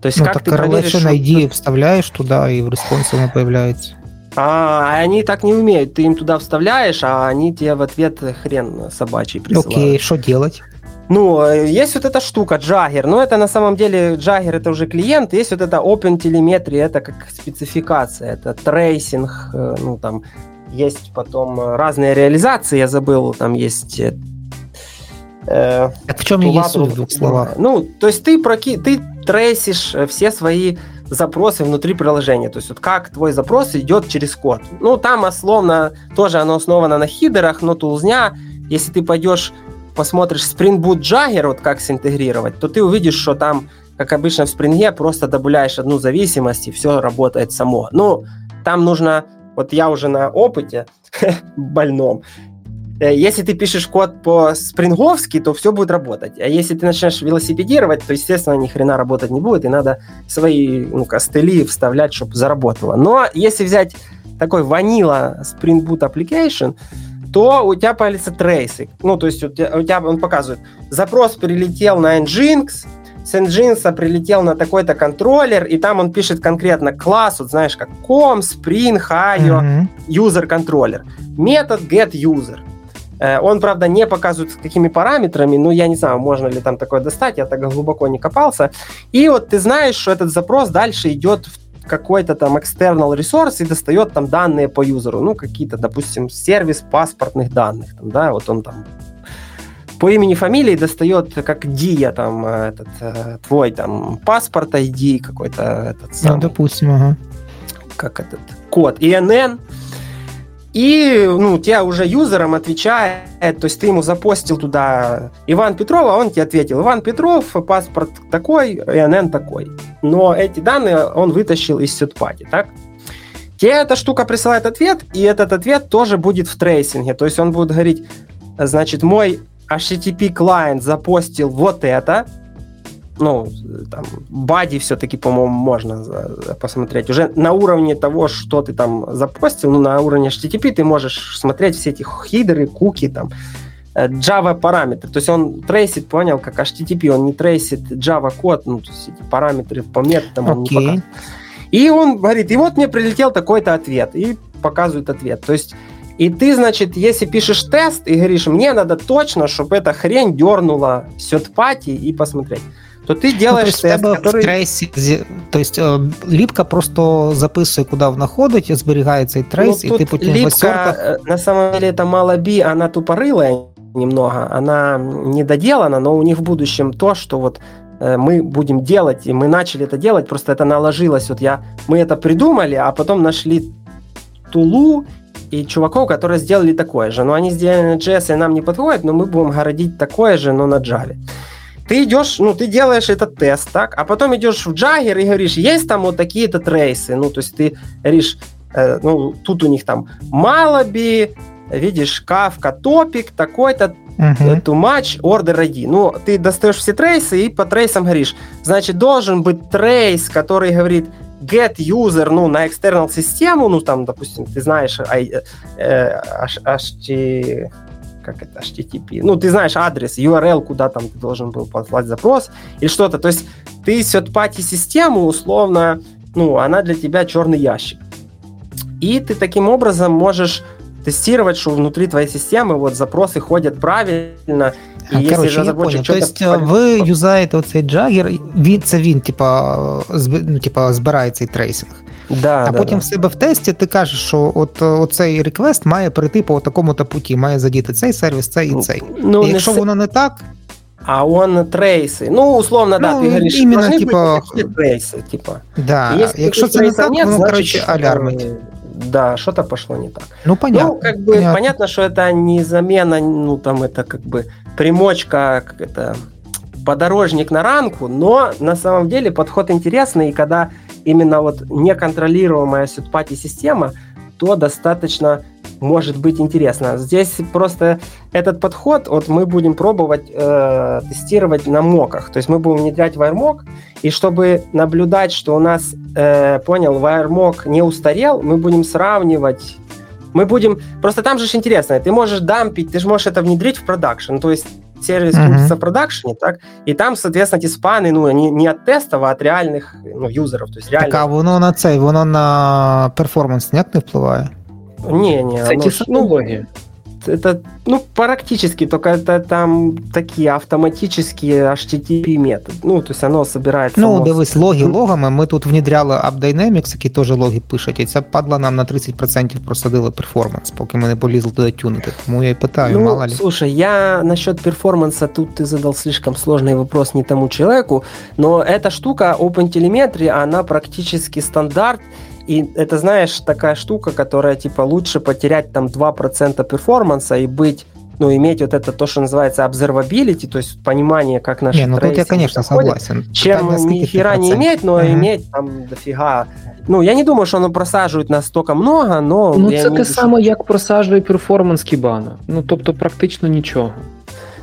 S2: То есть ну, как так ты проверишь... что ID вставляешь туда, и в response е оно появляется.
S1: А, они так не умеют. Ты им туда вставляешь, а они тебе в ответ хрен собачий присылают.
S2: Окей, что делать?
S1: Ну, есть вот эта штука, Jaeger, но это на самом деле, Jaeger это уже клиент, есть вот это Open Telemetry, это как спецификация, это трейсинг, э, ну, там, есть потом разные реализации, я забыл, там есть э,
S2: так в чем ее суть в двух словах?
S1: Ну, то есть ты, проки... ты трейсишь э, все свои запросы внутри приложения. То есть вот как твой запрос идет через код. Ну, там условно тоже оно основано на хидерах, но тулзня. Если ты пойдешь посмотришь Spring Boot Jagger, вот как синтегрировать, то ты увидишь, что там, как обычно в Spring, просто добавляешь одну зависимость, и все работает само. Ну, там нужно, вот я уже на опыте больном, э, если ты пишешь код по-спринговски, то все будет работать. А если ты начнешь велосипедировать, то, естественно, ни хрена работать не будет, и надо свои ну, костыли вставлять, чтобы заработало. Но если взять такой ванила Spring Boot Application, то у тебя появятся трейсы. Ну, то есть у тебя, у тебя он показывает, запрос прилетел на Nginx, с Nginx прилетел на такой-то контроллер, и там он пишет конкретно класс, вот знаешь, как com, spring, IO, user контроллер. Метод get user. Э, он, правда, не показывает, с какими параметрами, но я не знаю, можно ли там такое достать, я так глубоко не копался. И вот ты знаешь, что этот запрос дальше идет в какой-то там external ресурс и достает там данные по юзеру, ну, какие-то, допустим, сервис паспортных данных, там, да, вот он там по имени, фамилии достает, как Дия, там, этот, твой, там, паспорт ID какой-то, этот
S2: ну, самый. Ну, допустим, ага.
S1: Как этот, код, ИНН, и ну, тебя уже юзером отвечает, то есть ты ему запостил туда Иван Петров, а он тебе ответил, Иван Петров, паспорт такой, ИНН такой. Но эти данные он вытащил из third party, так? Тебе эта штука присылает ответ, и этот ответ тоже будет в трейсинге. То есть он будет говорить, значит, мой HTTP клиент запостил вот это, ну, там, бади все-таки, по-моему, можно посмотреть. Уже на уровне того, что ты там запостил, ну, на уровне HTTP ты можешь смотреть все эти хидеры, куки, там, э, Java параметры. То есть он трейсит, понял, как HTTP, он не трейсит Java код, ну, то есть эти параметры по методам okay. он не показывает. И он говорит, и вот мне прилетел такой-то ответ, и показывает ответ. То есть и ты, значит, если пишешь тест и говоришь, мне надо точно, чтобы эта хрень дернула сетпати и посмотреть то ти делаєш ну, тест,
S2: который... трейсі, то есть э, ліпка просто записує, куди вона ходить, зберігає цей трейс, ну, і ти потім липка, в
S1: осерках... Э, на самом деле, это мало би, она тупорылая немного, она не доделана, но у них в будущем то, что вот э, мы будем делать, и мы начали это делать, просто это наложилось. Вот я, мы это придумали, а потом нашли тулу и чуваков, которые сделали такое же. Но они сделали на JS, и нам не подходит, но мы будем городить такое же, но на Java ты идешь, ну, ты делаешь этот тест, так, а потом идешь в Jagger и говоришь, есть там вот такие-то трейсы, ну, то есть ты говоришь, э, ну, тут у них там Malabi, видишь, Kafka топик, такой-то, uh-huh. too much, order ID. Ну, ты достаешь все трейсы и по трейсам говоришь, значит, должен быть трейс, который говорит, get user, ну, на external систему, ну, там, допустим, ты знаешь, э, э, HT, как это, HTTP. Ну, ты знаешь адрес, URL, куда там ты должен был послать запрос или что-то. То есть ты third-party систему, условно, ну, она для тебя черный ящик. И ты таким образом можешь тестировать, что внутри твоей системы вот запросы ходят правильно.
S2: І а, Короче, я понял. То есть ви юзаєте оцей джагер, він, це він, типа, ну, типа, збирає цей трейсинг.
S1: Да,
S2: А
S1: да,
S2: потім
S1: да.
S2: в себе в тесті ти кажеш, що от оцей реквест має прийти по такому-то путі, має задіти цей сервіс, цей і цей. Ну, і якщо не воно не так.
S1: А он трейси. Ну, условно, ну, да, ты говоришь,
S2: именно, типа,
S1: трейсы, типа.
S2: Да, Если якщо це не так, нет, воно, короче, алярмить.
S1: Да, что-то пошло не так.
S2: Ну, понятно. Ну,
S1: как бы понятно. понятно, что это не замена, ну, там, это как бы примочка, как это, подорожник на ранку, но на самом деле подход интересный, и когда именно вот неконтролируемая сетпати система, то достаточно может быть интересно. Здесь просто этот подход, вот мы будем пробовать э, тестировать на моках. То есть мы будем внедрять WireMock, и чтобы наблюдать, что у нас, э, понял, WireMock не устарел, мы будем сравнивать мы будем... Просто там же интересно, ты можешь дампить, ты же можешь это внедрить в продакшн. То есть сервис uh-huh. крутится в продакшене, так? И там, соответственно, эти спаны, ну, не, не от тестов, а от реальных ну, юзеров. То есть реальных...
S2: Так, а воно на цей, воно на performance ніяк не впливає?
S1: Не, не.
S3: Це ті самі логи.
S1: это, ну, практически, только это там такие автоматические HTTP методы. Ну, то есть оно собирается...
S2: Ну, дивись, логи логами. Ми тут внедряли AppDynamics, які теж логи пишуть, і це падла нам на 30% просадило перформанс, поки ми не полізли туди тюнити. Тому я і питаю,
S1: ну,
S2: мало ли.
S1: Слушай, я насчет перформанса, тут ты задал слишком сложный вопрос не тому человеку, но эта штука OpenTelemetry, она практически стандарт, и это, знаешь, такая штука, которая, типа, лучше потерять там 2% перформанса и быть ну, иметь вот это то, что называется observability, то есть понимание, как наши
S2: Не, ну тут я, конечно, заходят, согласен.
S1: Чем ни хера не иметь, но uh-huh. иметь там дофига. Ну, я не думаю, что оно просаживает настолько много, но...
S3: Ну, це те саме, як просаджує перформанс Кібана. Ну, тобто практично нічого.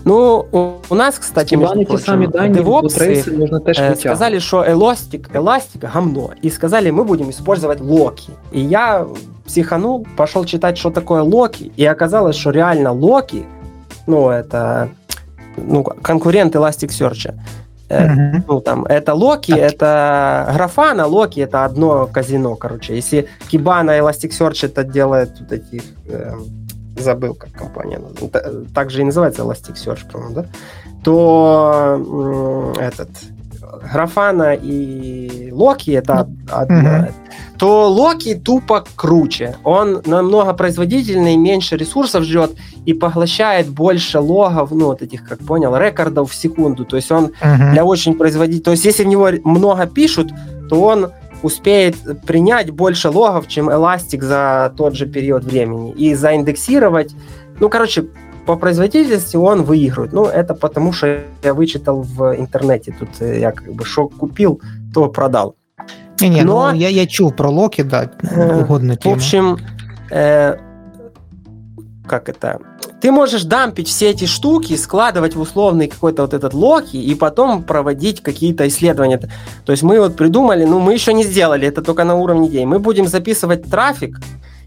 S1: Ну, у нас, кстати,
S3: между прочим, девопсы
S1: э, сказали, что Elastic, Elastic гамно, и сказали, мы будем использовать Локи. И я психанул, пошел читать, что такое Локи, и оказалось, что реально Локи, ну, это ну, конкурент Elasticsearch. Mm-hmm. Ну, там, это Локи, так. это Графана, Локи это одно казино, короче. Если Кибана и Elasticsearch это делает вот этих э, забыл, как компания, так же и называется Elasticsearch, по-моему, да, то этот Графана и Локи это. Mm-hmm. То Локи тупо круче. Он намного производительный, меньше ресурсов ждет и поглощает больше логов, ну, вот этих, как понял, рекордов в секунду. То есть он mm-hmm. для очень производительного... То есть если в него много пишут, то он успеет принять больше логов, чем Elastic за тот же период времени. И заиндексировать... Ну, короче, по производительности он выигрывает. Ну, это потому, что я вычитал в интернете. Тут э, я как бы что купил, то продал.
S2: Не, не, Но... ну, я, я чув про Локи, да,
S1: угодно В общем, э, как это? Ты можешь дампить все эти штуки, складывать в условный какой-то вот этот Локи и потом проводить какие-то исследования. То есть мы вот придумали, ну мы еще не сделали, это только на уровне идей. Мы будем записывать трафик,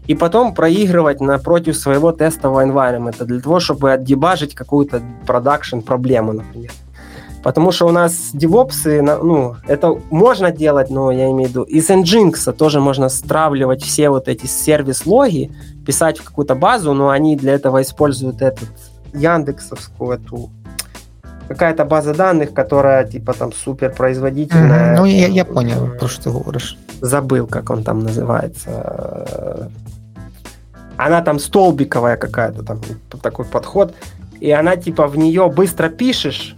S1: и потом проигрывать напротив своего тестового environment для того, чтобы отдебажить какую-то продакшн проблему, например. Потому что у нас девопсы, ну, это можно делать, но я имею в виду, из Nginx тоже можно стравливать все вот эти сервис-логи, писать в какую-то базу, но они для этого используют этот Яндексовскую эту какая-то база данных, которая типа там супер производительная.
S2: Mm-hmm. Ну, я, я понял, про что ты говоришь.
S1: Забыл, как он там называется. Она там столбиковая какая-то, там такой подход. И она типа в нее быстро пишешь,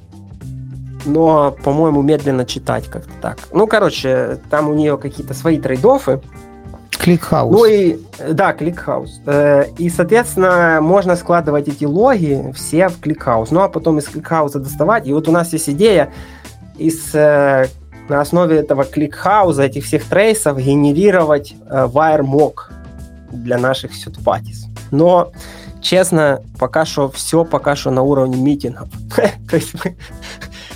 S1: но, по-моему, медленно читать как-то так. Ну, короче, там у нее какие-то свои trade-off
S2: ы. ClickHouse.
S1: Ну и, да, ClickHouse. И, соответственно, можно складывать эти логи все в ClickHouse. Ну, а потом из ClickHouse доставать. И вот у нас есть идея из на основе этого кликхауза, этих всех трейсов генерировать WireMock для наших сетпатис. Но, честно, пока что все пока что на уровне митингов. То есть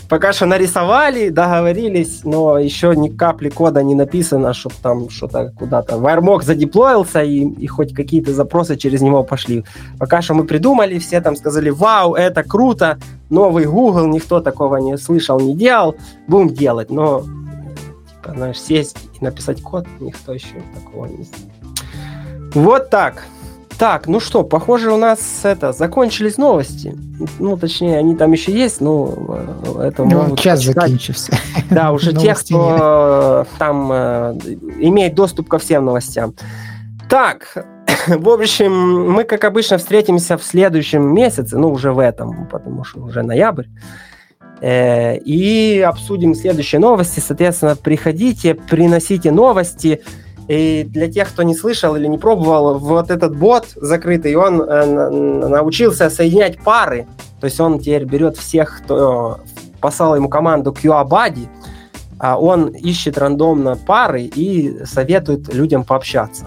S1: пока что нарисовали, договорились, но еще ни капли кода не написано, чтобы там что-то куда-то. WireMock задеплоился, и, и хоть какие-то запросы через него пошли. Пока что мы придумали, все там сказали, вау, это круто, новый Google, никто такого не слышал, не делал, будем делать. Но, типа, знаешь, сесть и написать код, никто еще такого не сделал. Вот так. Так, ну что, похоже, у нас это закончились новости. Ну, точнее, они там еще есть, но э, это
S2: ну, могут час закончился.
S1: Да, уже тех, кто там э, имеет доступ ко всем новостям. Так, в общем, мы, как обычно, встретимся в следующем месяце, ну, уже в этом, потому что уже ноябрь. Э, и обсудим следующие новости. Соответственно, приходите, приносите новости. И для тех, кто не слышал или не пробовал, вот этот бот закрытый, он э, научился соединять пары. То есть он теперь берет всех, кто послал ему команду а он ищет рандомно пары и советует людям пообщаться.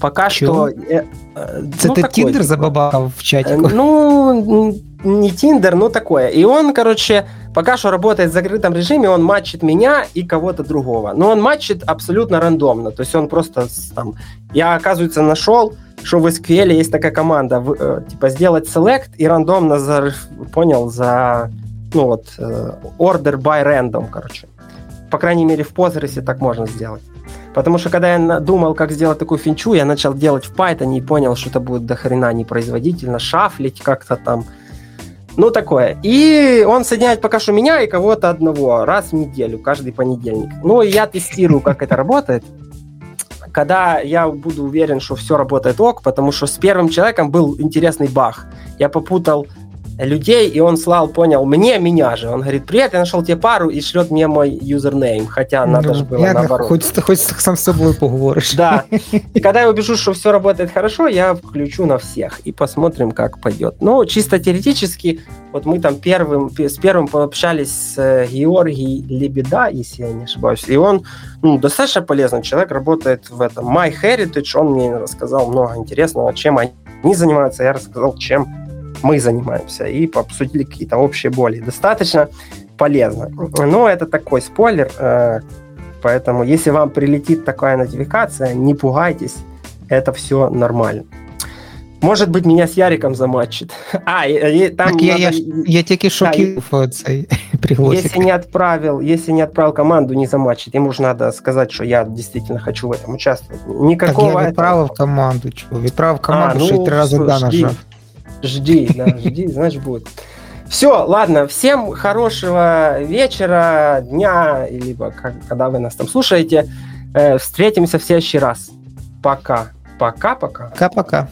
S1: Пока Чего? что... Э,
S2: э, ну, Это Тиндер забабал в чате?
S1: Ну, не Тиндер, но такое. И он, короче, пока что работает в закрытом режиме, он матчит меня и кого-то другого. Но он матчит абсолютно рандомно. То есть он просто там... Я, оказывается, нашел, что в SQL есть такая команда, в, э, типа сделать select и рандомно, за, понял, за, ну вот, э, order by random, короче. По крайней мере, в Postgres так можно сделать. Потому что когда я думал, как сделать такую финчу, я начал делать в Python и понял, что это будет до хрена непроизводительно, шафлить как-то там, ну, такое. И он соединяет пока что меня и кого-то одного раз в неделю, каждый понедельник. Ну, и я тестирую, как это работает. Когда я буду уверен, что все работает ок, потому что с первым человеком был интересный баг. Я попутал людей, и он слал, понял, мне, меня же. Он говорит, привет, я нашел тебе пару, и шлет мне мой юзернейм, хотя ну, надо же было я наоборот.
S2: Хоть, хоть сам с собой поговоришь.
S1: Да. И когда я убежу, что все работает хорошо, я включу на всех и посмотрим, как пойдет. Ну, чисто теоретически, вот мы там первым, с первым пообщались с э, Георгием Лебеда, если я не ошибаюсь, и он ну, достаточно полезный человек, работает в этом MyHeritage, он мне рассказал много интересного, чем они занимаются, я рассказал, чем мы занимаемся, и обсудили какие-то общие боли. Достаточно полезно. Но это такой спойлер, э, поэтому если вам прилетит такая нотификация, не пугайтесь, это все нормально. Может быть, меня с Яриком заматчит.
S2: А, и, и, там так надо... я, я, я тільки шоків да, цей пригласик.
S1: Если не отправил, если не отправил команду, не заматчит. Ему же надо сказать, что я действительно хочу в этом участвовать. Никакого
S2: так я відправив этого... команду, чого? Відправив команду, а, ну, що три рази да нажав.
S1: Жди, да, жди, значит будет. Все, ладно, всем хорошего вечера, дня, либо когда вы нас там слушаете. Э, встретимся в следующий раз. Пока. Пока-пока.
S2: Пока-пока.